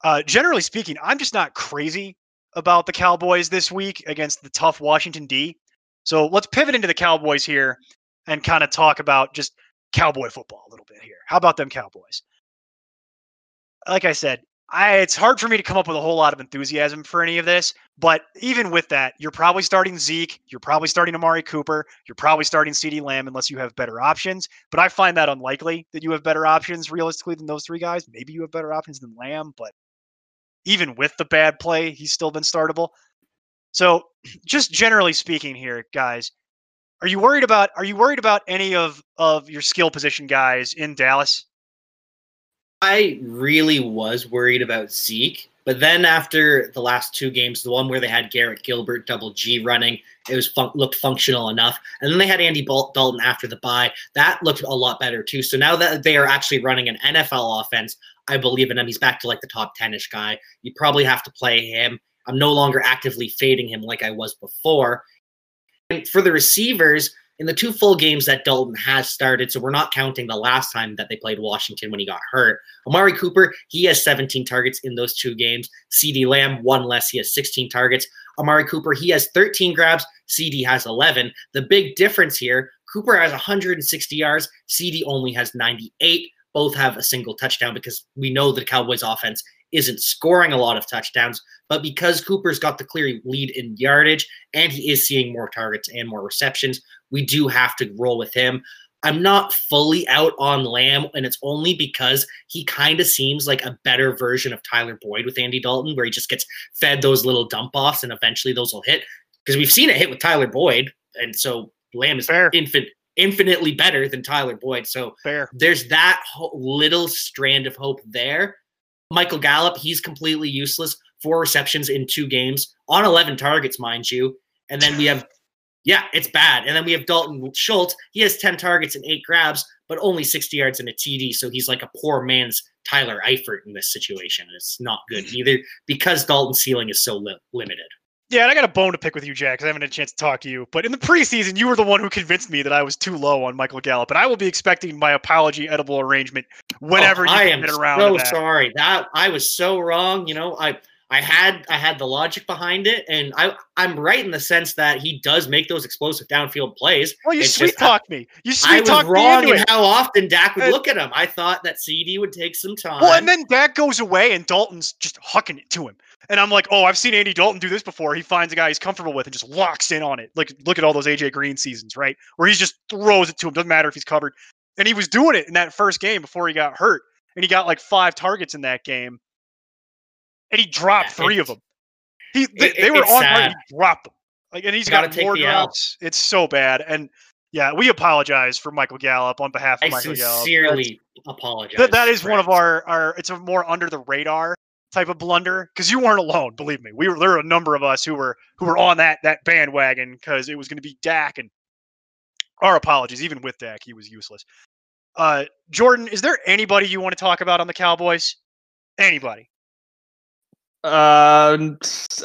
Uh, generally speaking, I'm just not crazy about the Cowboys this week against the tough Washington D. So let's pivot into the Cowboys here and kind of talk about just Cowboy football a little bit here. How about them Cowboys? Like I said, I, it's hard for me to come up with a whole lot of enthusiasm for any of this, but even with that, you're probably starting Zeke, you're probably starting Amari Cooper, you're probably starting CeeDee Lamb unless you have better options. But I find that unlikely that you have better options realistically than those three guys. Maybe you have better options than Lamb, but even with the bad play, he's still been startable. So, just generally speaking here, guys, are you worried about are you worried about any of of your skill position guys in Dallas? I really was worried about Zeke, but then after the last two games, the one where they had Garrett Gilbert double G running, it was fun- looked functional enough, and then they had Andy Dalton after the bye. That looked a lot better too. So now that they are actually running an NFL offense, I believe in him. He's back to like the top 10ish guy. You probably have to play him. I'm no longer actively fading him like I was before. And for the receivers, in the two full games that Dalton has started, so we're not counting the last time that they played Washington when he got hurt. Amari Cooper, he has 17 targets in those two games. CeeDee Lamb, one less, he has 16 targets. Amari Cooper, he has 13 grabs. CeeDee has 11. The big difference here Cooper has 160 yards. CeeDee only has 98. Both have a single touchdown because we know the Cowboys offense isn't scoring a lot of touchdowns. But because Cooper's got the clear lead in yardage and he is seeing more targets and more receptions, we do have to roll with him. I'm not fully out on Lamb, and it's only because he kind of seems like a better version of Tyler Boyd with Andy Dalton, where he just gets fed those little dump offs and eventually those will hit. Because we've seen it hit with Tyler Boyd, and so Lamb is Fair. infin- infinitely better than Tyler Boyd. So Fair. there's that ho- little strand of hope there. Michael Gallup, he's completely useless. Four receptions in two games on 11 targets, mind you. And then we have, yeah, it's bad. And then we have Dalton Schultz. He has 10 targets and eight grabs, but only 60 yards and a TD. So he's like a poor man's Tyler Eifert in this situation. And it's not good either because Dalton's ceiling is so li- limited. Yeah, and I got a bone to pick with you, Jack, because I haven't had a chance to talk to you. But in the preseason, you were the one who convinced me that I was too low on Michael Gallup, and I will be expecting my apology edible arrangement oh, whenever Oh, you I am get around so sorry. That I was so wrong. You know, I I had I had the logic behind it, and I I'm right in the sense that he does make those explosive downfield plays. Well, you sweet talk me. You I sweet was talked me wrong in how often Dak would And- look at him. I thought that CeeDee would take some time. Well, and then Dak goes away, and Dalton's just hucking it to him. And I'm like, oh, I've seen Andy Dalton do this before. He finds a guy he's comfortable with and just locks in on it. Like, look at all those AJ Green seasons, right? Where he just throws it to him. Doesn't matter if he's covered. And he was doing it in that first game before he got hurt. And he got like five targets in that game. And he dropped Yeah, three of them. He they, it- they were on point. He dropped them. Like, and he's take more drops. It's so bad. And yeah, we apologize for Michael Gallup on behalf of I Michael Gallup. I sincerely apologize. That, that is one of our, our it's a more under the radar type of blunder because you weren't alone believe me we were there were a number of us who were who were on that that bandwagon because it was going to be Dak and our apologies even with Dak he was useless uh Jordan is there anybody you want to talk about on the Cowboys anybody Um,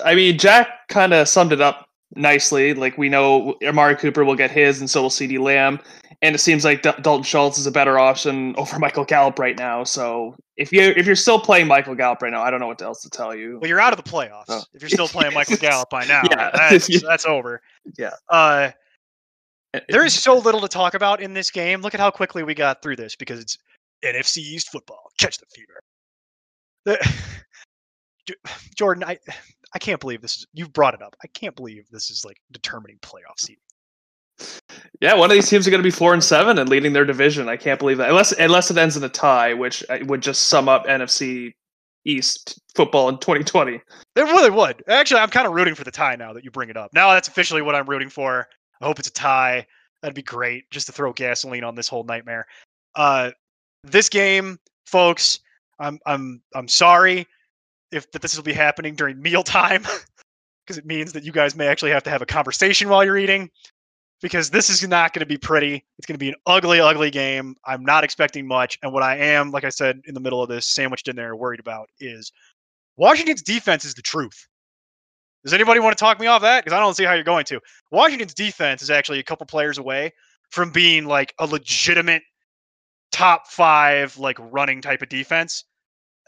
I mean, Jack kind of summed it up nicely. Like we know Amari Cooper will get his, and so will CeeDee Lamb. And it seems like D- Dalton Schultz is a better option over Michael Gallup right now. So if you if you're still playing Michael Gallup right now, I don't know what else to tell you. well you're out of the playoffs Oh. if you're still playing Michael Gallup by now Yeah. that's, that's over Yeah. uh Uh, there is so little to talk about in this game. Look at how quickly we got through this because it's NFC East football. Catch the fever. The- Jordan, I I can't believe this is you've brought it up. I can't believe this is like determining playoff seed. Yeah, one of these teams are going to be four and seven and leading their division. I can't believe that, unless unless it ends in a tie, which uh, would just sum up NFC East football in 2020. It really would. Actually, I'm kind of rooting for the tie now that you bring it up. Now that's officially what I'm rooting for. I hope it's a tie. That'd be great just to throw gasoline on this whole nightmare. Uh, this game, folks, I'm I'm I'm sorry if that this will be happening during mealtime because it means that you guys may actually have to have a conversation while you're eating because this is not going to be pretty. It's going to be an ugly, ugly game. I'm not expecting much, and what I am, like I said in the middle of this, sandwiched in there, worried about is Washington's defense is the truth. Does anybody want to talk me off that? Because I don't see how you're going to. Washington's defense is actually a couple players away from being like a legitimate top five, like running type of defense.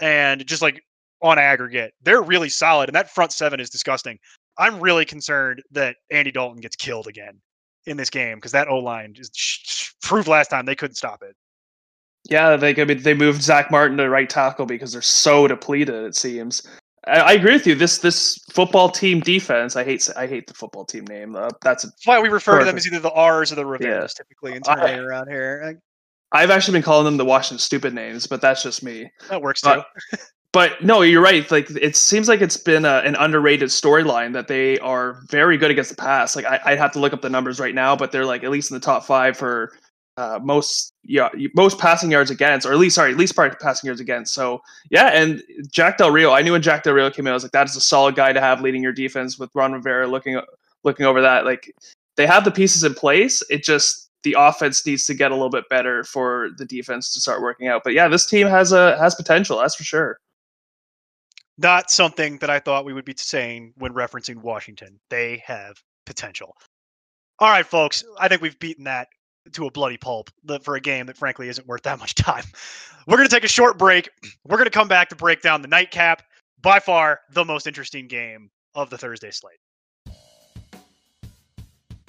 And just like on aggregate, they're really solid. And that front seven is disgusting. I'm really concerned that Andy Dalton gets killed again in this game because that O line just sh- proved last time they couldn't stop it. Yeah, they I mean, they moved Zack Martin to right tackle because they're so depleted. It seems. I, I agree with you. This this football team defense. I hate I hate the football team name. Uh, that's a, why we refer to them as either the R's or the Riveras Yeah. typically I- internally around here. I've actually been calling them the Washington stupid names, but that's just me. That works too. But- But no, you're right. Like it seems like it's been a, an underrated storyline that they are very good against the pass. Like I, I'd have to look up the numbers right now, but they're like at least in the top five for uh, most yeah most passing yards against, or at least sorry, at least part passing yards against. So yeah, and Jack Del Rio. I knew when Jack Del Rio came in, I was like, that is a solid guy to have leading your defense with Ron Rivera looking looking over that. Like they have the pieces in place. It just the offense needs to get a little bit better for the defense to start working out. But yeah, this team has a has potential. That's for sure. Not something that I thought we would be saying when referencing Washington. They have potential. All right, folks. I think we've beaten that to a bloody pulp for a game that frankly isn't worth that much time. We're going to take a short break. We're going to come back to break down the nightcap, by far the most interesting game of the Thursday slate.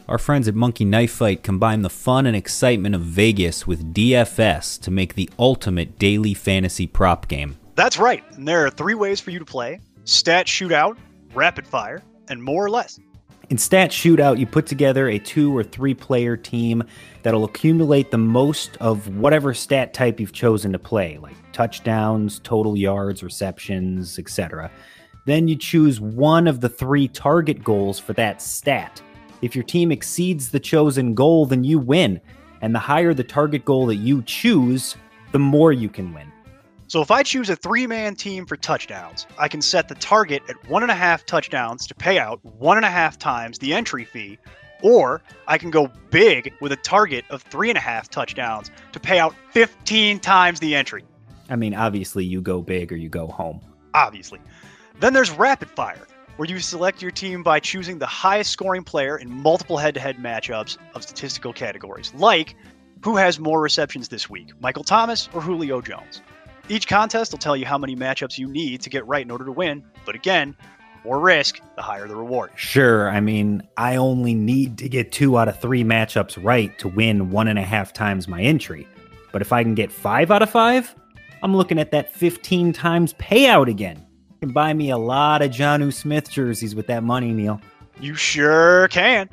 Our friends at Monkey Knife Fight combine the fun and excitement of Vegas with DFS to make the ultimate daily fantasy prop game. That's right. And there are three ways for you to play stat shootout, rapid fire, and more or less. In Stat Shootout, you put together a two or three player team that'll accumulate the most of whatever stat type you've chosen to play, like touchdowns, total yards, receptions, etc. Then you choose one of the three target goals for that stat. If your team exceeds the chosen goal, then you win. And the higher the target goal that you choose, the more you can win. So if I choose a three man team for touchdowns, I can set the target at one and a half touchdowns to pay out one and a half times the entry fee, or I can go big with a target of three and a half touchdowns to pay out 15 times the entry, I mean, obviously, you go big or you go home. obviously. Then there's rapid fire, where you select your team by choosing the highest scoring player in multiple head to head matchups of statistical categories, like who has more receptions this week, Michael Thomas or Julio Jones. Each contest will tell you how many matchups you need to get right in order to win, but again, more risk, the higher the reward. Sure, I mean, I only need to get two out of three matchups right to win one and a half times my entry. But if I can get five out of five, I'm looking at that 15 times payout again. You can buy me a lot of Jonnu Smith jerseys with that money, Neil. You sure can.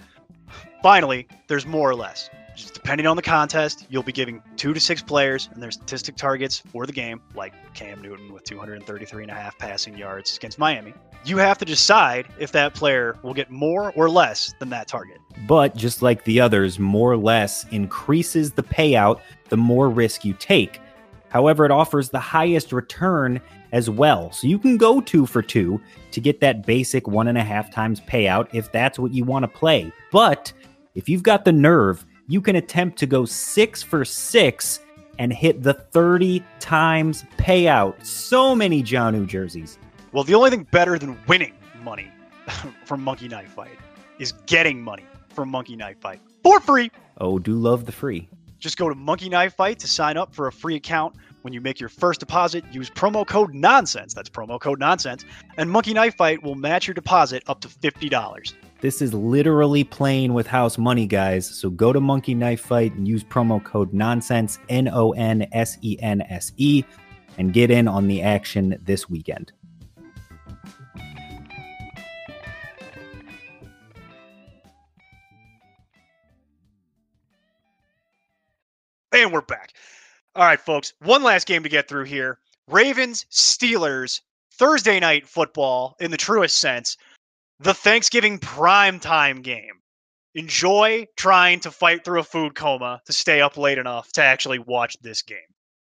Finally, there's more or less. Just depending on the contest, you'll be giving two to six players and their statistic targets for the game, like Cam Newton with 233 and a half passing yards against Miami. You have to decide if that player will get more or less than that target. But just like the others, more or less increases the payout the more risk you take. However, it offers the highest return as well. So you can go two for two to get that basic one and a half times payout if that's what you want to play. But if you've got the nerve, you can attempt to go six for six and hit the 30 times payout. So many Jonnu jerseys. Well, the only thing better than winning money from Monkey Knife Fight is getting money from Monkey Knife Fight for free. Oh, do love the free. Just go to Monkey Knife Fight to sign up for a free account. When you make your first deposit, use promo code NONSENSE. That's promo code NONSENSE. And Monkey Knife Fight will match your deposit up to $50. This is literally playing with house money, guys. So go to Monkey Knife Fight and use promo code NONSENSE, N O N S E N S E, and get in on the action this weekend. And we're back. All right, folks. One last game to get through here. Ravens, Steelers, Thursday night football in the truest sense. The Thanksgiving prime time game. Enjoy trying to fight through a food coma to stay up late enough to actually watch this game.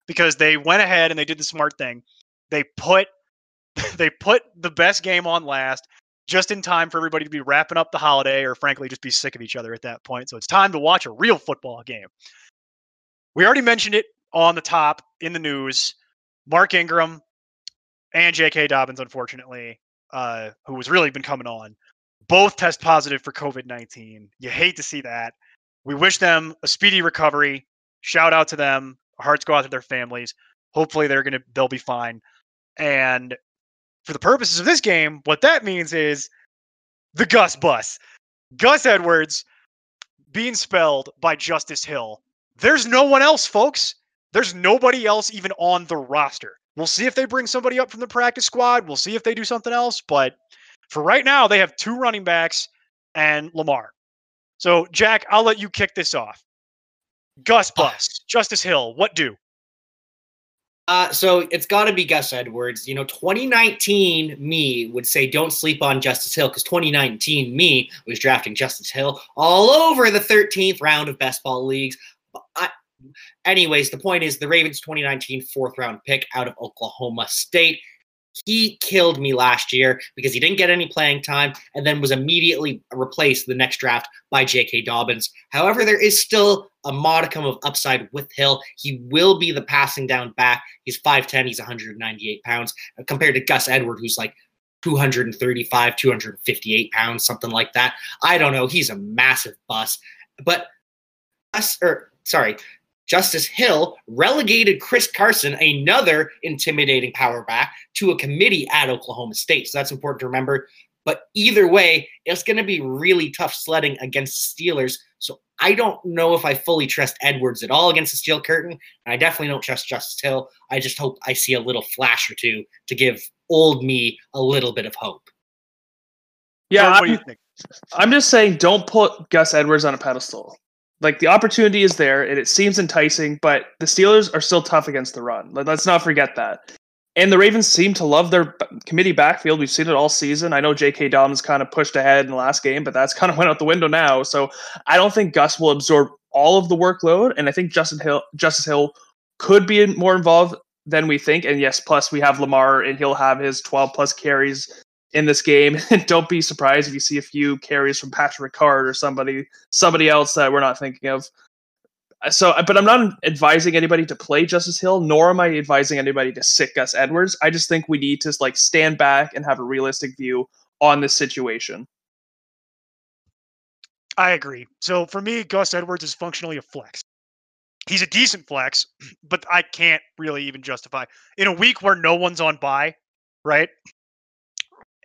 Because they went ahead and they did the smart thing. They put they put the best game on last just in time for everybody to be wrapping up the holiday or frankly just be sick of each other at that point. So it's time to watch a real football game. We already mentioned it on the top in the news. Mark Ingram and J.K. Dobbins, unfortunately, uh, who has really been coming on, both test positive for COVID 19. You hate to see that. We wish them a speedy recovery. Shout out to them. Our hearts go out to their families. Hopefully, they're gonna they'll be fine. And for the purposes of this game, what that means is the Gus bus. Gus Edwards being spelled by Justice Hill there's no one else, folks. There's nobody else even on the roster. We'll see if they bring somebody up from the practice squad. We'll see if they do something else. But for right now, they have two running backs and Lamar. So, Jack, I'll let you kick this off. Gus Bus, Justice Hill, what do? Uh, so it's got to be Gus Edwards. You know, 2019 me would say don't sleep on Justice Hill because 2019 me was drafting Justice Hill all over the 13th round of best ball leagues. I, anyways, the point is the Ravens 2019 fourth round pick out of Oklahoma State. He killed me last year because he didn't get any playing time and then was immediately replaced the next draft by J.K. Dobbins. However, there is still a modicum of upside with Hill. He will be the passing down back. He's 5'10, he's 198 pounds uh, compared to Gus Edward, who's like 235, 258 pounds, something like that. I don't know. He's a massive bust. But Gus, or sorry, Justice Hill relegated Chris Carson, another intimidating power back, to a committee at Oklahoma State. So that's important to remember. But either way, it's going to be really tough sledding against the Steelers. So I don't know if I fully trust Edwards at all against the Steel Curtain. And I definitely don't trust Justice Hill. I just hope I see a little flash or two to give old me a little bit of hope. Yeah, what do you I'm, think? I'm just saying, don't put Gus Edwards on a pedestal. Like the opportunity is there, and it seems enticing, but the Steelers are still tough against the run. Let- Let's not forget that. And the Ravens seem to love their committee backfield. We've seen it all season. I know J.K. Dobbins kind of pushed ahead in the last game, but that's kind of went out the window now. So I don't think Gus will absorb all of the workload, and I think Justin Hill, Justice Hill, could be more involved than we think. And yes, plus we have Lamar, and he'll have his 12 plus carries in this game. And don't be surprised if you see a few carries from Patrick Ricard or somebody somebody else that we're not thinking of. Uh, So, but I'm not advising anybody to play Justice Hill, nor am I advising anybody to sit Gus Edwards. I just think we need to like stand back and have a realistic view on this situation. I agree. So for me, Gus Edwards is functionally a flex. He's a decent flex, but I can't really even justify in a week where no one's on buy, right?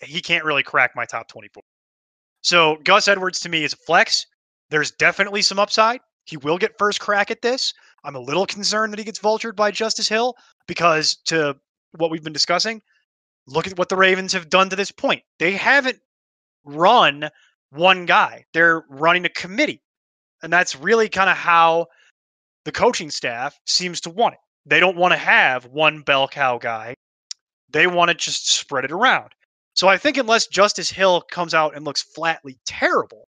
He can't really crack my top 24. So Gus Edwards to me is a flex. There's definitely some upside. He will get first crack at this. I'm a little concerned that he gets vultured by Justice Hill because to what we've been discussing, look at what the Ravens have done to this point. They haven't run one guy. They're running a committee. And that's really kind of how the coaching staff seems to want it. They don't want to have one bell cow guy. They want to just spread it around. So I think unless Justice Hill comes out and looks flatly terrible,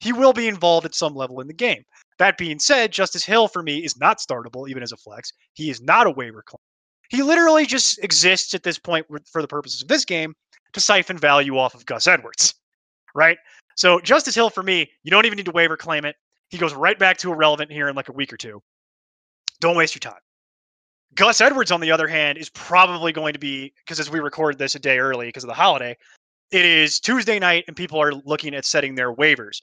he will be involved at some level in the game. That being said, Justice Hill for me is not startable even as a flex. He is not a waiver claim. He literally just exists at this point for the purposes of this game to siphon value off of Gus Edwards, right? So Justice Hill for me, you don't even need to waiver claim it. He goes right back to irrelevant here in like a week or two. Don't waste your time. Gus Edwards, on the other hand, is probably going to be because as we record this a day early because of the holiday, it is Tuesday night and people are looking at setting their waivers.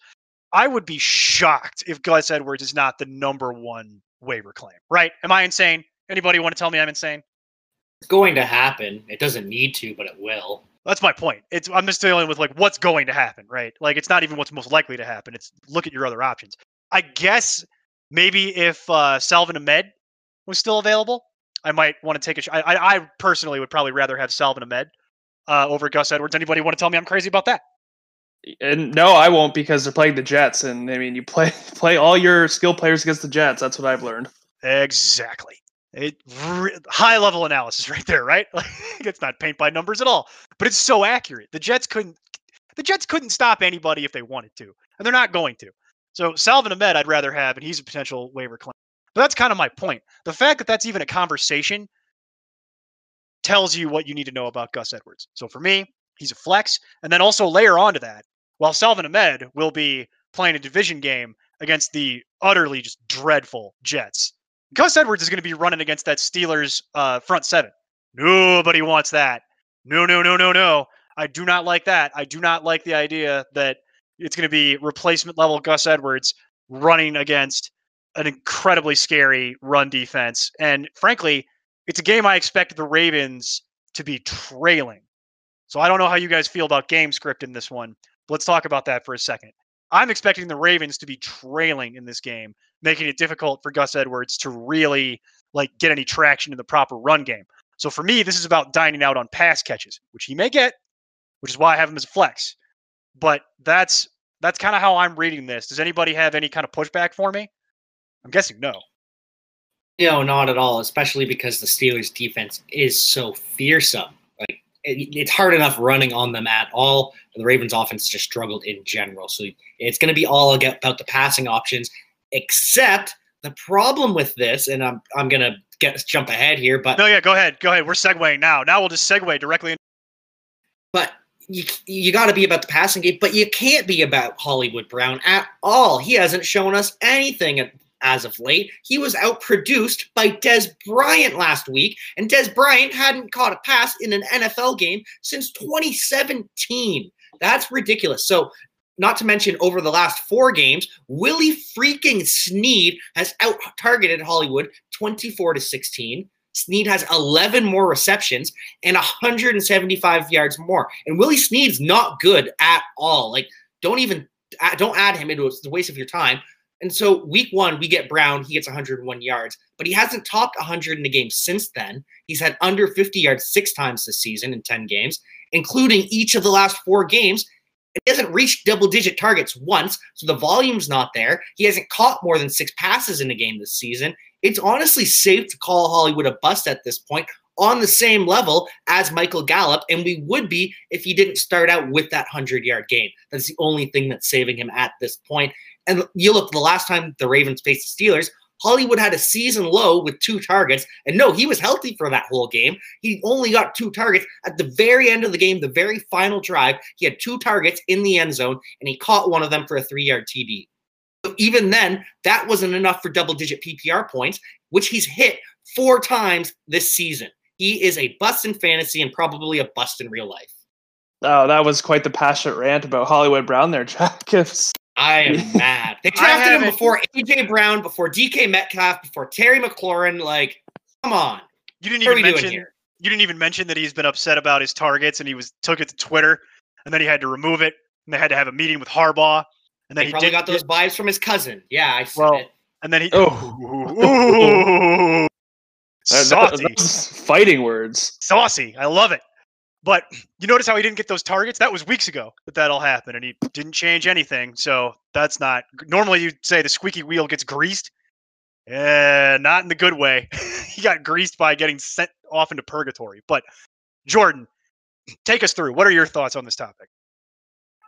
I would be shocked if Gus Edwards is not the number one waiver claim. Right? Am I insane? Anybody want to tell me I'm insane? It's going to happen. It doesn't need to, but it will. That's my point. It's I'm just dealing with like what's going to happen, right? Like it's not even what's most likely to happen. It's look at your other options. I guess maybe if uh, Salvon Ahmed was still available, I might want to take a. Sh- I, I personally would probably rather have Salvon Ahmed uh, over Gus Edwards. Anybody want to tell me I'm crazy about that? And no, I won't because they're playing the Jets, and I mean, you play play all your skill players against the Jets. That's what I've learned. Exactly. It re- high level analysis right there, right? Like it's not paint by numbers at all, but it's so accurate. The Jets couldn't the Jets couldn't stop anybody if they wanted to, and they're not going to. So Salvon Ahmed, I'd rather have, and he's a potential waiver claim. But that's kind of my point. The fact that that's even a conversation tells you what you need to know about Gus Edwards. So for me, he's a flex, and then also layer onto that, while Salvon Ahmed will be playing a division game against the utterly just dreadful Jets. Gus Edwards is going to be running against that Steelers uh, front seven. Nobody wants that. No, no, no, no, no. I do not like that. I do not like the idea that it's going to be replacement level Gus Edwards running against an incredibly scary run defense. And frankly, it's a game I expect the Ravens to be trailing. So I don't know how you guys feel about game script in this one. But let's talk about that for a second. I'm expecting the Ravens to be trailing in this game, making it difficult for Gus Edwards to really like get any traction in the proper run game. So for me, this is about dining out on pass catches, which he may get, which is why I have him as a flex. But that's that's kind of how I'm reading this. Does anybody have any kind of pushback for me? I'm guessing no. No, not at all. Especially because the Steelers' defense is so fearsome. Like it, it's hard enough running on them at all. The Ravens' offense just struggled in general. So it's going to be all about the passing options. Except the problem with this, and I'm I'm going to get jump ahead here, but no, yeah, go ahead, go ahead. We're segueing now. Now we'll just segue directly. In- but you you got to be about the passing game, but you can't be about Hollywood Brown at all. He hasn't shown us anything as of late. He was outproduced by Dez Bryant last week, and Dez Bryant hadn't caught a pass in an NFL game since 2017. That's ridiculous. So, not to mention over the last four games, Willie freaking Snead has out targeted Hollywood 24 to 16. Snead has 11 more receptions and 175 yards more. And Willie Snead's not good at all. Like, don't even don't add him into it. It's a waste of your time. And so week one, we get Brown. He gets 101 yards, but he hasn't topped 100 in the game since then. He's had under 50 yards six times this season in 10 games, including each of the last four games. He hasn't reached double digit targets once, so the volume's not there. He hasn't caught more than six passes in a game this season. It's honestly safe to call Hollywood a bust at this point on the same level as Michael Gallup, and we would be if he didn't start out with that 100 yard game. That's the only thing that's saving him at this point. And you look the last time the Ravens faced the Steelers, Hollywood had a season low with two targets. And no, he was healthy for that whole game. He only got two targets at the very end of the game, the very final drive. He had two targets in the end zone, and he caught one of them for a three yard TD. So even then, that wasn't enough for double digit PPR points, which he's hit four times this season. He is a bust in fantasy and probably a bust in real life. Oh, that was quite the passionate rant about Hollywood Brown there, Jack. It's- I am mad. They drafted him before AJ Brown, before DK Metcalf, before Terry McLaurin. Like, come on. You didn't What are even we doing mention here? you didn't even mention that he's been upset about his targets and he was took it to Twitter and then he had to remove it and they had to have a meeting with Harbaugh and then He he probably did got those vibes from his cousin. Yeah, I said Well, it. and then he Oh. Ooh, that- that- saucy, fighting words. saucy. I love it. But you notice how he didn't get those targets? That was weeks ago that that all happened, and he didn't change anything. So that's not. Normally, you'd say the squeaky wheel gets greased. Eh, not in the good way. he got greased by getting sent off into purgatory. But Jordan, take us through. What are your thoughts on this topic?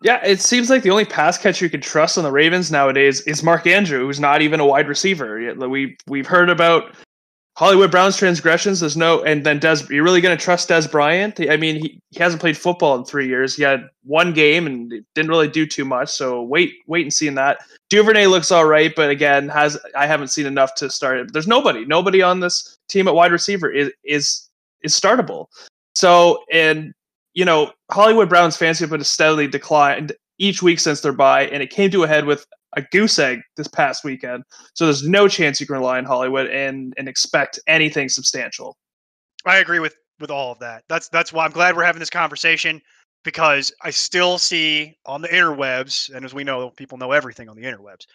Yeah, it seems like the only pass catcher you can trust on the Ravens nowadays is Mark Andrew, who's not even a wide receiver. Yet We we've heard about Hollywood Brown's transgressions. There's no, and then Dez. You're really going to trust Dez Bryant? I mean, he, he hasn't played football in three years. He had one game and didn't really do too much. So wait, wait and see in that. Duvernay looks all right, but again, has I haven't seen enough to start it. There's nobody, nobody on this team at wide receiver is is is startable. So and you know, Hollywood Brown's fantasy have been steadily declined each week since their bye, and it came to a head with a goose egg this past weekend. So there's no chance you can rely on Hollywood and and expect anything substantial. I agree with with all of that. That's that's why I'm glad we're having this conversation because I still see on the interwebs, and as we know, people know everything on the interwebs.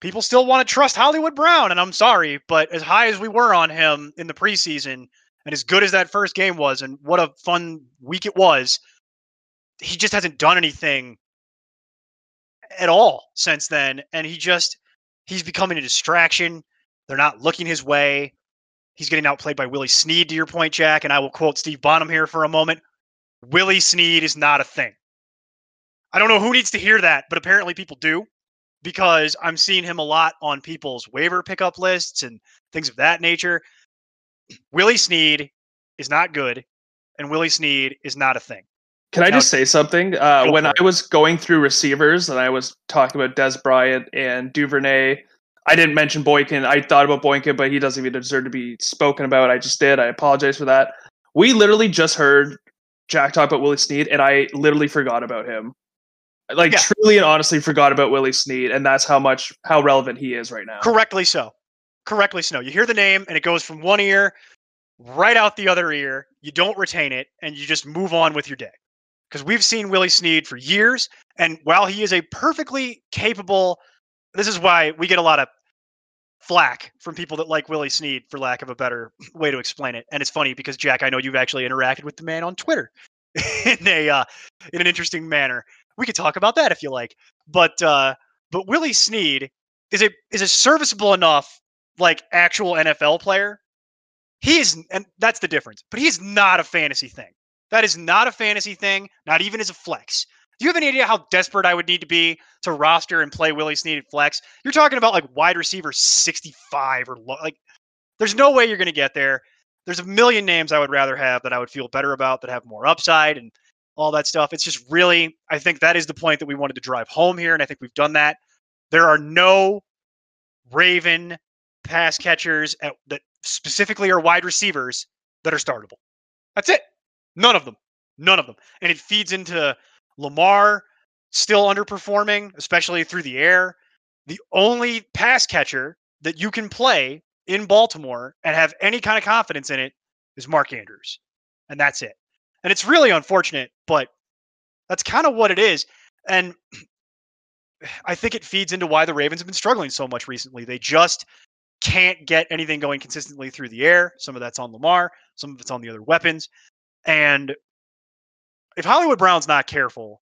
People still want to trust Hollywood Brown, and I'm sorry, but as high as we were on him in the preseason, and as good as that first game was, and what a fun week it was, he just hasn't done anything at all since then, and he just he's becoming a distraction. They're not looking his way. He's getting outplayed by Willie Snead, to your point, Jack. And I will quote Steve Bonham here for a moment. Willie Snead is not a thing. I don't know who needs to hear that, but apparently people do because I'm seeing him a lot on people's waiver pickup lists and things of that nature. Willie Snead is not good, and Willie Snead is not a thing. Can I just say something? Uh, when I was going through receivers and I was talking about Dez Bryant and Duvernay, I didn't mention Boykin. I thought about Boykin, but he doesn't even deserve to be spoken about. I just did. I apologize for that. We literally just heard Jack talk about Willie Snead, and I literally forgot about him. Like Yeah. truly and honestly forgot about Willie Snead, and that's how much how relevant he is right now. Correctly so. Correctly so. You hear the name and it goes from one ear right out the other ear. You don't retain it and you just move on with your day. Because we've seen Willie Snead for years. And while he is a perfectly capable, this is why we get a lot of flack from people that like Willie Snead, for lack of a better way to explain it. And it's funny because Jack, I know you've actually interacted with the man on Twitter in a uh, in an interesting manner. We could talk about that if you like. But uh, but Willie Snead is a is a serviceable enough like actual NFL player. He is, and that's the difference. But he's not a fantasy thing. That is not a fantasy thing. Not even as a flex. Do you have any idea how desperate I would need to be to roster and play Willie Snead at flex? You're talking about like wide receiver 65 or lo- like. There's no way you're going to get there. There's a million names I would rather have that I would feel better about that have more upside and all that stuff. It's just really, I think that is the point that we wanted to drive home here, and I think we've done that. There are no Raven pass catchers at, that specifically are wide receivers that are startable. That's it. None of them. None of them. And it feeds into Lamar still underperforming, especially through the air. The only pass catcher that you can play in Baltimore and have any kind of confidence in it is Mark Andrews. And that's it. And it's really unfortunate, but that's kind of what it is. And I think it feeds into why the Ravens have been struggling so much recently. They just can't get anything going consistently through the air. Some of that's on Lamar, some of it's on the other weapons. And if Hollywood Brown's not careful,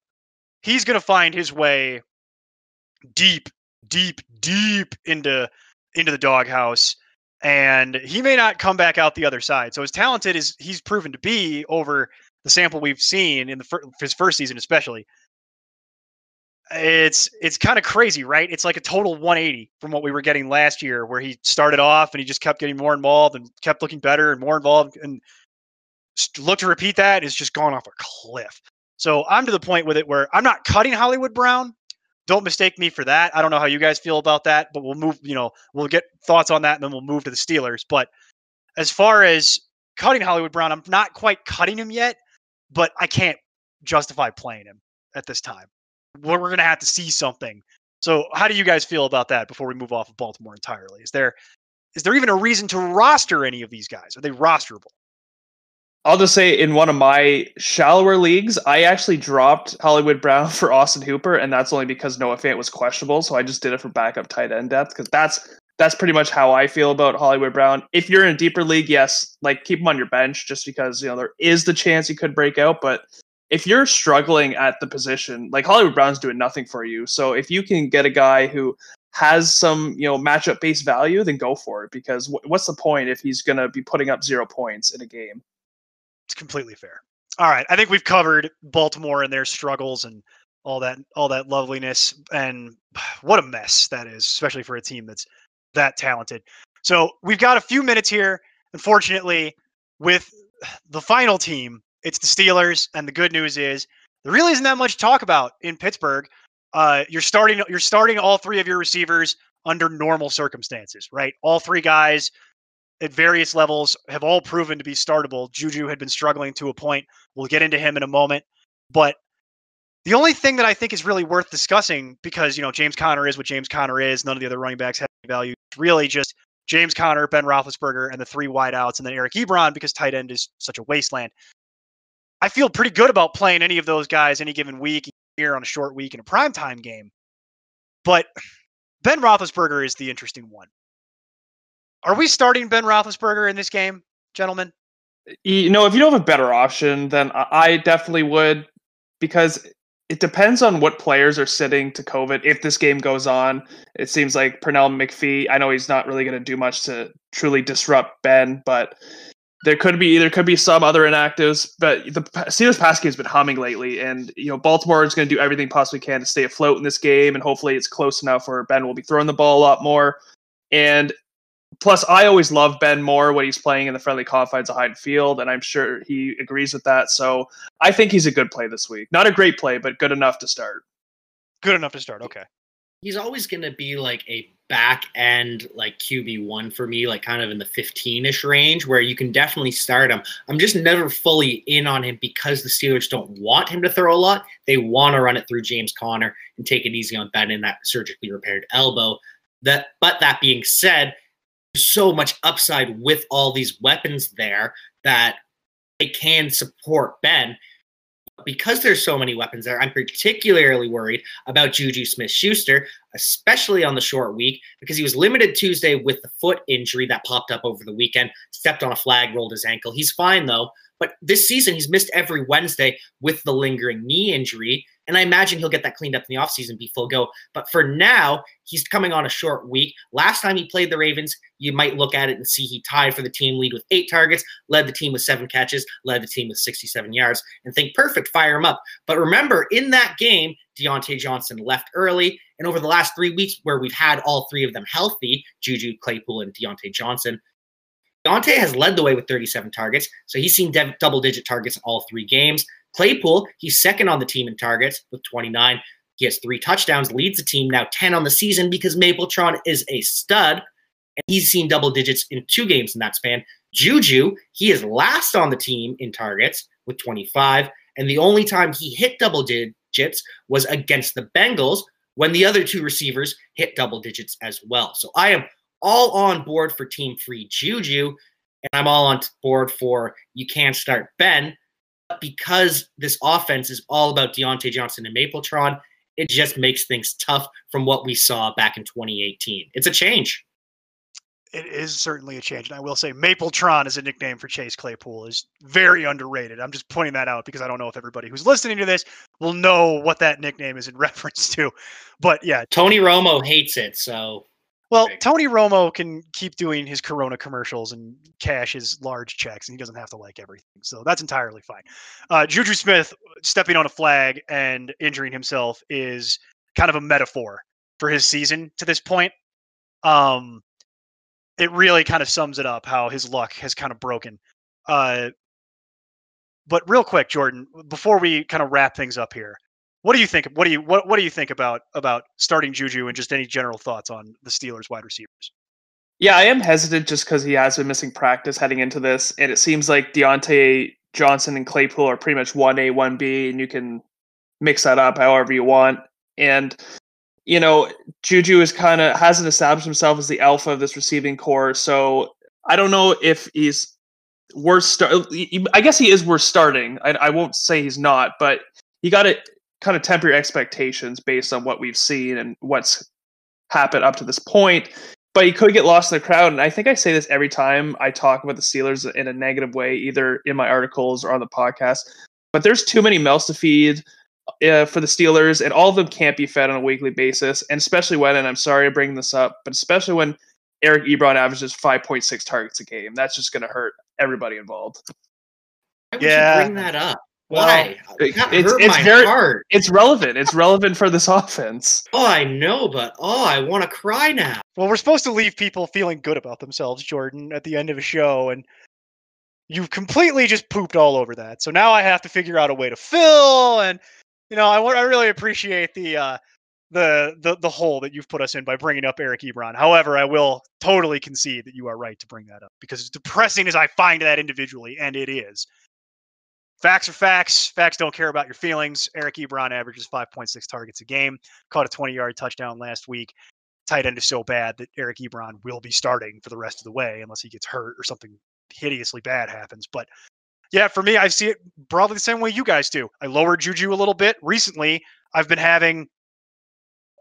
he's going to find his way deep, deep, deep into into the doghouse and he may not come back out the other side. So as talented as he's proven to be over the sample we've seen in the fir- his first season especially, it's it's kind of crazy, right? It's like a total 180 from what we were getting last year, where he started off and he just kept getting more involved and kept looking better and more involved, and look to repeat that is just gone off a cliff. So I'm to the point with it where I'm not cutting Hollywood Brown. Don't mistake me for that. I don't know how you guys feel about that, but we'll move. You know, we'll get thoughts on that, and then we'll move to the Steelers. But as far as cutting Hollywood Brown, I'm not quite cutting him yet, but I can't justify playing him at this time. We're, we're going to have to see something. So, how do you guys feel about that before we move off of Baltimore entirely? Is there is there even a reason to roster any of these guys? Are they rosterable? I'll just say in one of my shallower leagues, I actually dropped Hollywood Brown for Austin Hooper, and that's only because Noah Fant was questionable. So I just did it for backup tight end depth because that's that's pretty much how I feel about Hollywood Brown. If you're in a deeper league, yes, like keep him on your bench just because you know there is the chance he could break out. But if you're struggling at the position, like Hollywood Brown's doing nothing for you. So if you can get a guy who has some you know matchup based value, then go for it. Because what's the point if he's going to be putting up zero points in a game? It's completely fair. All right, I think we've covered Baltimore and their struggles and all that all that loveliness and what a mess that is, especially for a team that's that talented. So we've got a few minutes here. Unfortunately, with the final team, it's the Steelers, and the good news is there really isn't that much to talk about in Pittsburgh. Uh, you're starting you're starting all three of your receivers under normal circumstances, right? All three guys at various levels have all proven to be startable. Juju had been struggling to a point. We'll get into him in a moment. But the only thing that I think is really worth discussing, because you know James Conner is what James Conner is, none of the other running backs have value. It's Really, just James Conner, Ben Roethlisberger, and the three wideouts, and then Eric Ebron because tight end is such a wasteland. I feel pretty good about playing any of those guys any given week here on a short week in a primetime game. But Ben Roethlisberger is the interesting one. Are we starting Ben Roethlisberger in this game, gentlemen? You know, if you don't have a better option, then I definitely would because it depends on what players are sitting to COVID. If this game goes on, it seems like Pernell McPhee. I know he's not really going to do much to truly disrupt Ben, but there could be there could be some other inactives. But the Steelers pass game has been humming lately, and you know Baltimore is going to do everything possibly can to stay afloat in this game, and hopefully it's close enough where Ben will be throwing the ball a lot more. And plus, I always love Ben more when he's playing in the friendly confines of Heinz Field, and I'm sure he agrees with that. So I think he's a good play this week. Not a great play, but good enough to start. Good enough to start. Okay. He's always going to be like a back end, like QB1 for me, like kind of in the 15 ish range where you can definitely start him. I'm just never fully in on him because the Steelers don't want him to throw a lot. They want to run it through James Conner and take it easy on Ben in that surgically repaired elbow. That, but that being said, so much upside with all these weapons there that they can support Ben. Because there's so many weapons there, I'm particularly worried about Juju Smith Schuster, especially on the short week, because he was limited Tuesday with the foot injury that popped up over the weekend, stepped on a flag, rolled his ankle. He's fine though. But this season, he's missed every Wednesday with the lingering knee injury. And I imagine he'll get that cleaned up in the offseason, be full go. But for now, he's coming on a short week. Last time he played the Ravens, you might look at it and see he tied for the team lead with eight targets, led the team with seven catches, led the team with 67 yards, and think perfect, fire him up. But remember, in that game, Diontae Johnson left early. And over the last three weeks, where we've had all three of them healthy, Juju, Claypool, and Diontae Johnson, Diontae has led the way with 37 targets. So he's seen double digit targets in all three games. Claypool, he's second on the team in targets with 29. He has three touchdowns, leads the team now 10 on the season because Mapletron is a stud. And he's seen double digits in two games in that span. Juju, he is last on the team in targets with 25. And the only time he hit double digits was against the Bengals when the other two receivers hit double digits as well. So I am all on board for team free Juju. And I'm all on board for you can't start Ben But because this offense is all about Diontae Johnson and Mapletron, it just makes things tough from what we saw back in 2018. It's a change. It is certainly a change. And I will say Mapletron is a nickname for Chase Claypool is very underrated. I'm just pointing that out because I don't know if everybody who's listening to this will know what that nickname is in reference to. But yeah. Tony Romo hates it, so well, Tony Romo can keep doing his Corona commercials and cash his large checks, and he doesn't have to like everything. So that's entirely fine. Uh, Juju Smith stepping on a flag and injuring himself is kind of a metaphor for his season to this point. Um, it really kind of sums it up how his luck has kind of broken. Uh, but real quick, Jordan, before we kind of wrap things up here, what do you think? What do you what What do you think about about starting Juju and just any general thoughts on the Steelers wide receivers? Yeah, I am hesitant just because he has been missing practice heading into this, and it seems like Diontae Johnson and Claypool are pretty much one A, one B, and you can mix that up however you want. And you know, Juju is kind of hasn't established himself as the alpha of this receiving core, so I don't know if he's worth start. I guess he is worth starting. I, I won't say he's not, but you got to kind of temper your expectations based on what we've seen and what's happened up to this point. But he could get lost in the crowd, and I think I say this every time I talk about the Steelers in a negative way, either in my articles or on the podcast. But there's too many mouths to feed uh, for the Steelers, and all of them can't be fed on a weekly basis. And especially when, and I'm sorry to bring this up, but especially when Eric Ebron averages 5.6 targets a game, that's just going to hurt everybody involved. Why would Yeah. you bring that up? Why? It- it's- hurt it's my very- heart. It's relevant. It's relevant for this offense. Oh, I know, but oh, I want to cry now. Well, we're supposed to leave people feeling good about themselves, Jordan, at the end of a show, and you've completely just pooped all over that. So now I have to figure out a way to fill, and you know, I, wa- I really appreciate the uh, the the the hole that you've put us in by bringing up Eric Ebron. However, I will totally concede that you are right to bring that up because as depressing as I find that individually, and it is. Facts are facts. Facts don't care about your feelings. Eric Ebron averages 5.6 targets a game, caught a 20 yard touchdown last week tight end is so bad that Eric Ebron will be starting for the rest of the way unless he gets hurt or something hideously bad happens. But yeah, for me, I see it probably the same way you guys do. I lowered Juju a little bit. Recently, I've been having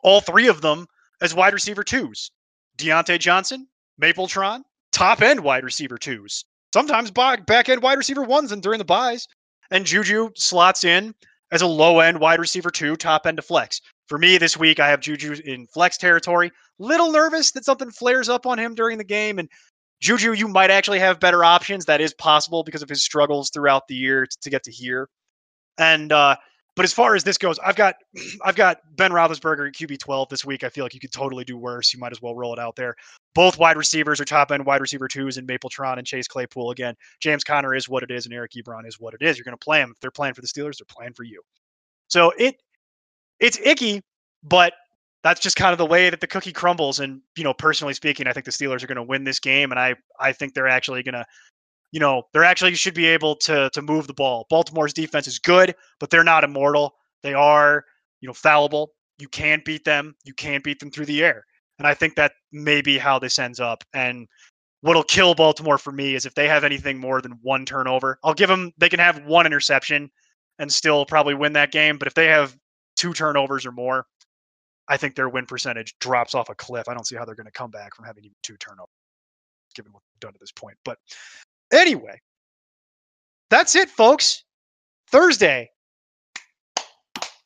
all three of them as wide receiver twos. Diontae Johnson, Mapletron, top end wide receiver twos. Sometimes back end wide receiver ones and during the buys. And Juju slots in as a low end wide receiver two, top end to flex. For me this week, I have Juju in flex territory. Little nervous that something flares up on him during the game. And Juju, you might actually have better options. That is possible because of his struggles throughout the year to get to here. And uh, but as far as this goes, I've got I've got Ben Roethlisberger at QB twelve this week. I feel like you could totally do worse. You might as well roll it out there. Both wide receivers are top end wide receiver twos in Mapletron and Chase Claypool. Again, James Conner is what it is, and Eric Ebron is what it is. You're going to play them. If they're playing for the Steelers, they're playing for you. So it it's icky, but that's just kind of the way that the cookie crumbles. And you know, personally speaking, I think the Steelers are going to win this game, and I I think they're actually going to, you know, they're actually should be able to to move the ball. Baltimore's defense is good, but they're not immortal. They are you know fallible. You can't beat them. You can't beat them through the air, and I think that may be how this ends up. And what'll kill Baltimore for me is if they have anything more than one turnover. I'll give them. They can have one interception and still probably win that game. But if they have two turnovers or more, I think their win percentage drops off a cliff. I don't see how they're going to come back from having even two turnovers, given what they've done to this point. But anyway, that's it, folks. Thursday,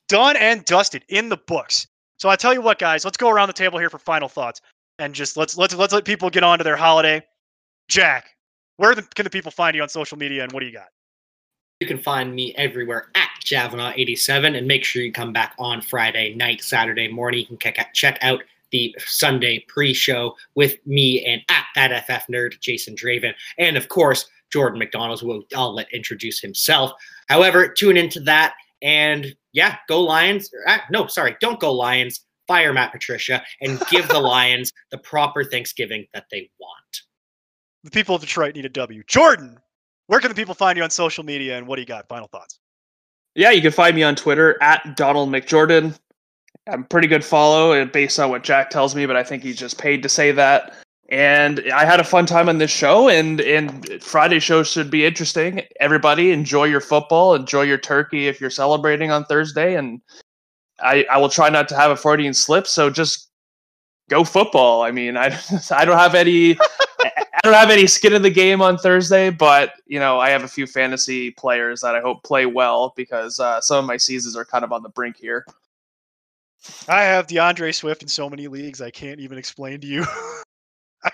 done and dusted in the books. So I tell you what, guys, let's go around the table here for final thoughts and just let's let's let's let people get on to their holiday. Jack, where the, can the people find you on social media, and what do you got? You can find me everywhere at Javanaugh87, and make sure you come back on Friday night, Saturday morning. You can check out, check out the Sunday pre-show with me and at that FF nerd, Jason Draven, and of course Jordan McDonald, Will I'll let introduce himself. However, tune into that, and yeah, go Lions. Ah, no, sorry, don't go Lions. Fire Matt Patricia and give the Lions the proper Thanksgiving that they want. The people of Detroit need a W. Jordan, where can the people find you on social media, and what do you got? Final thoughts. Yeah, you can find me on Twitter at Donald McJordan. I'm pretty good follow uh, based on what Jack tells me, but I think he's just paid to say that. And I had a fun time on this show, and and Friday show should be interesting. Everybody enjoy your football, enjoy your turkey if you're celebrating on Thursday, and I I will try not to have a Freudian slip. So just go football. I mean, I I don't have any I don't have any skin in the game on Thursday, but you know I have a few fantasy players that I hope play well because uh, some of my seasons are kind of on the brink here. I have D'Andre Swift in so many leagues I can't even explain to you. I,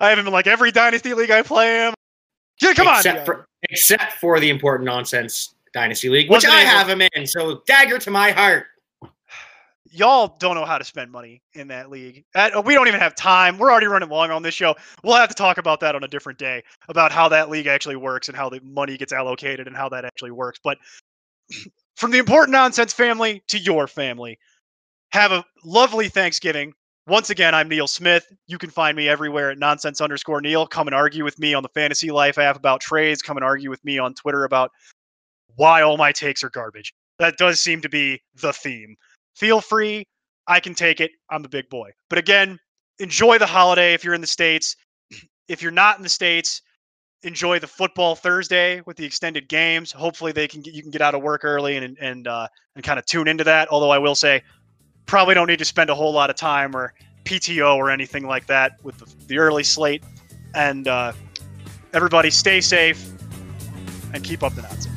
I have him in like every dynasty league I play him. Yeah, come except on. for except for the important nonsense dynasty league, which Wasn't I able- have him in. So dagger to my heart. y'all don't know how to spend money in that league. Uh, we don't even have time. We're already running long on this show. We'll have to talk about that on a different day about how that league actually works and how the money gets allocated and how that actually works. But from the important nonsense family to your family, have a lovely Thanksgiving. once again, I'm Neil Smith. You can find me everywhere at nonsense underscore Neil. Come and argue with me on the fantasy life app about trades. Come and argue with me on Twitter about why all my takes are garbage. That does seem to be the theme. Feel free. I can take it. I'm the big boy. But again, enjoy the holiday if you're in the States. If you're not in the States, enjoy the football Thursday with the extended games. Hopefully they can get you can get out of work early and and uh, and kind of tune into that. Although I will say probably don't need to spend a whole lot of time or PTO or anything like that with the, the early slate. And uh, everybody stay safe and keep up the nonsense.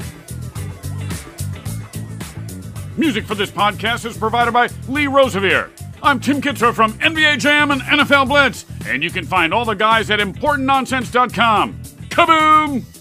Music for this podcast is provided by Lee Rosevere. I'm Tim Kitzrow from NBA Jam and NFL Blitz, and you can find all the guys at ImportantNonsense.com. Kaboom!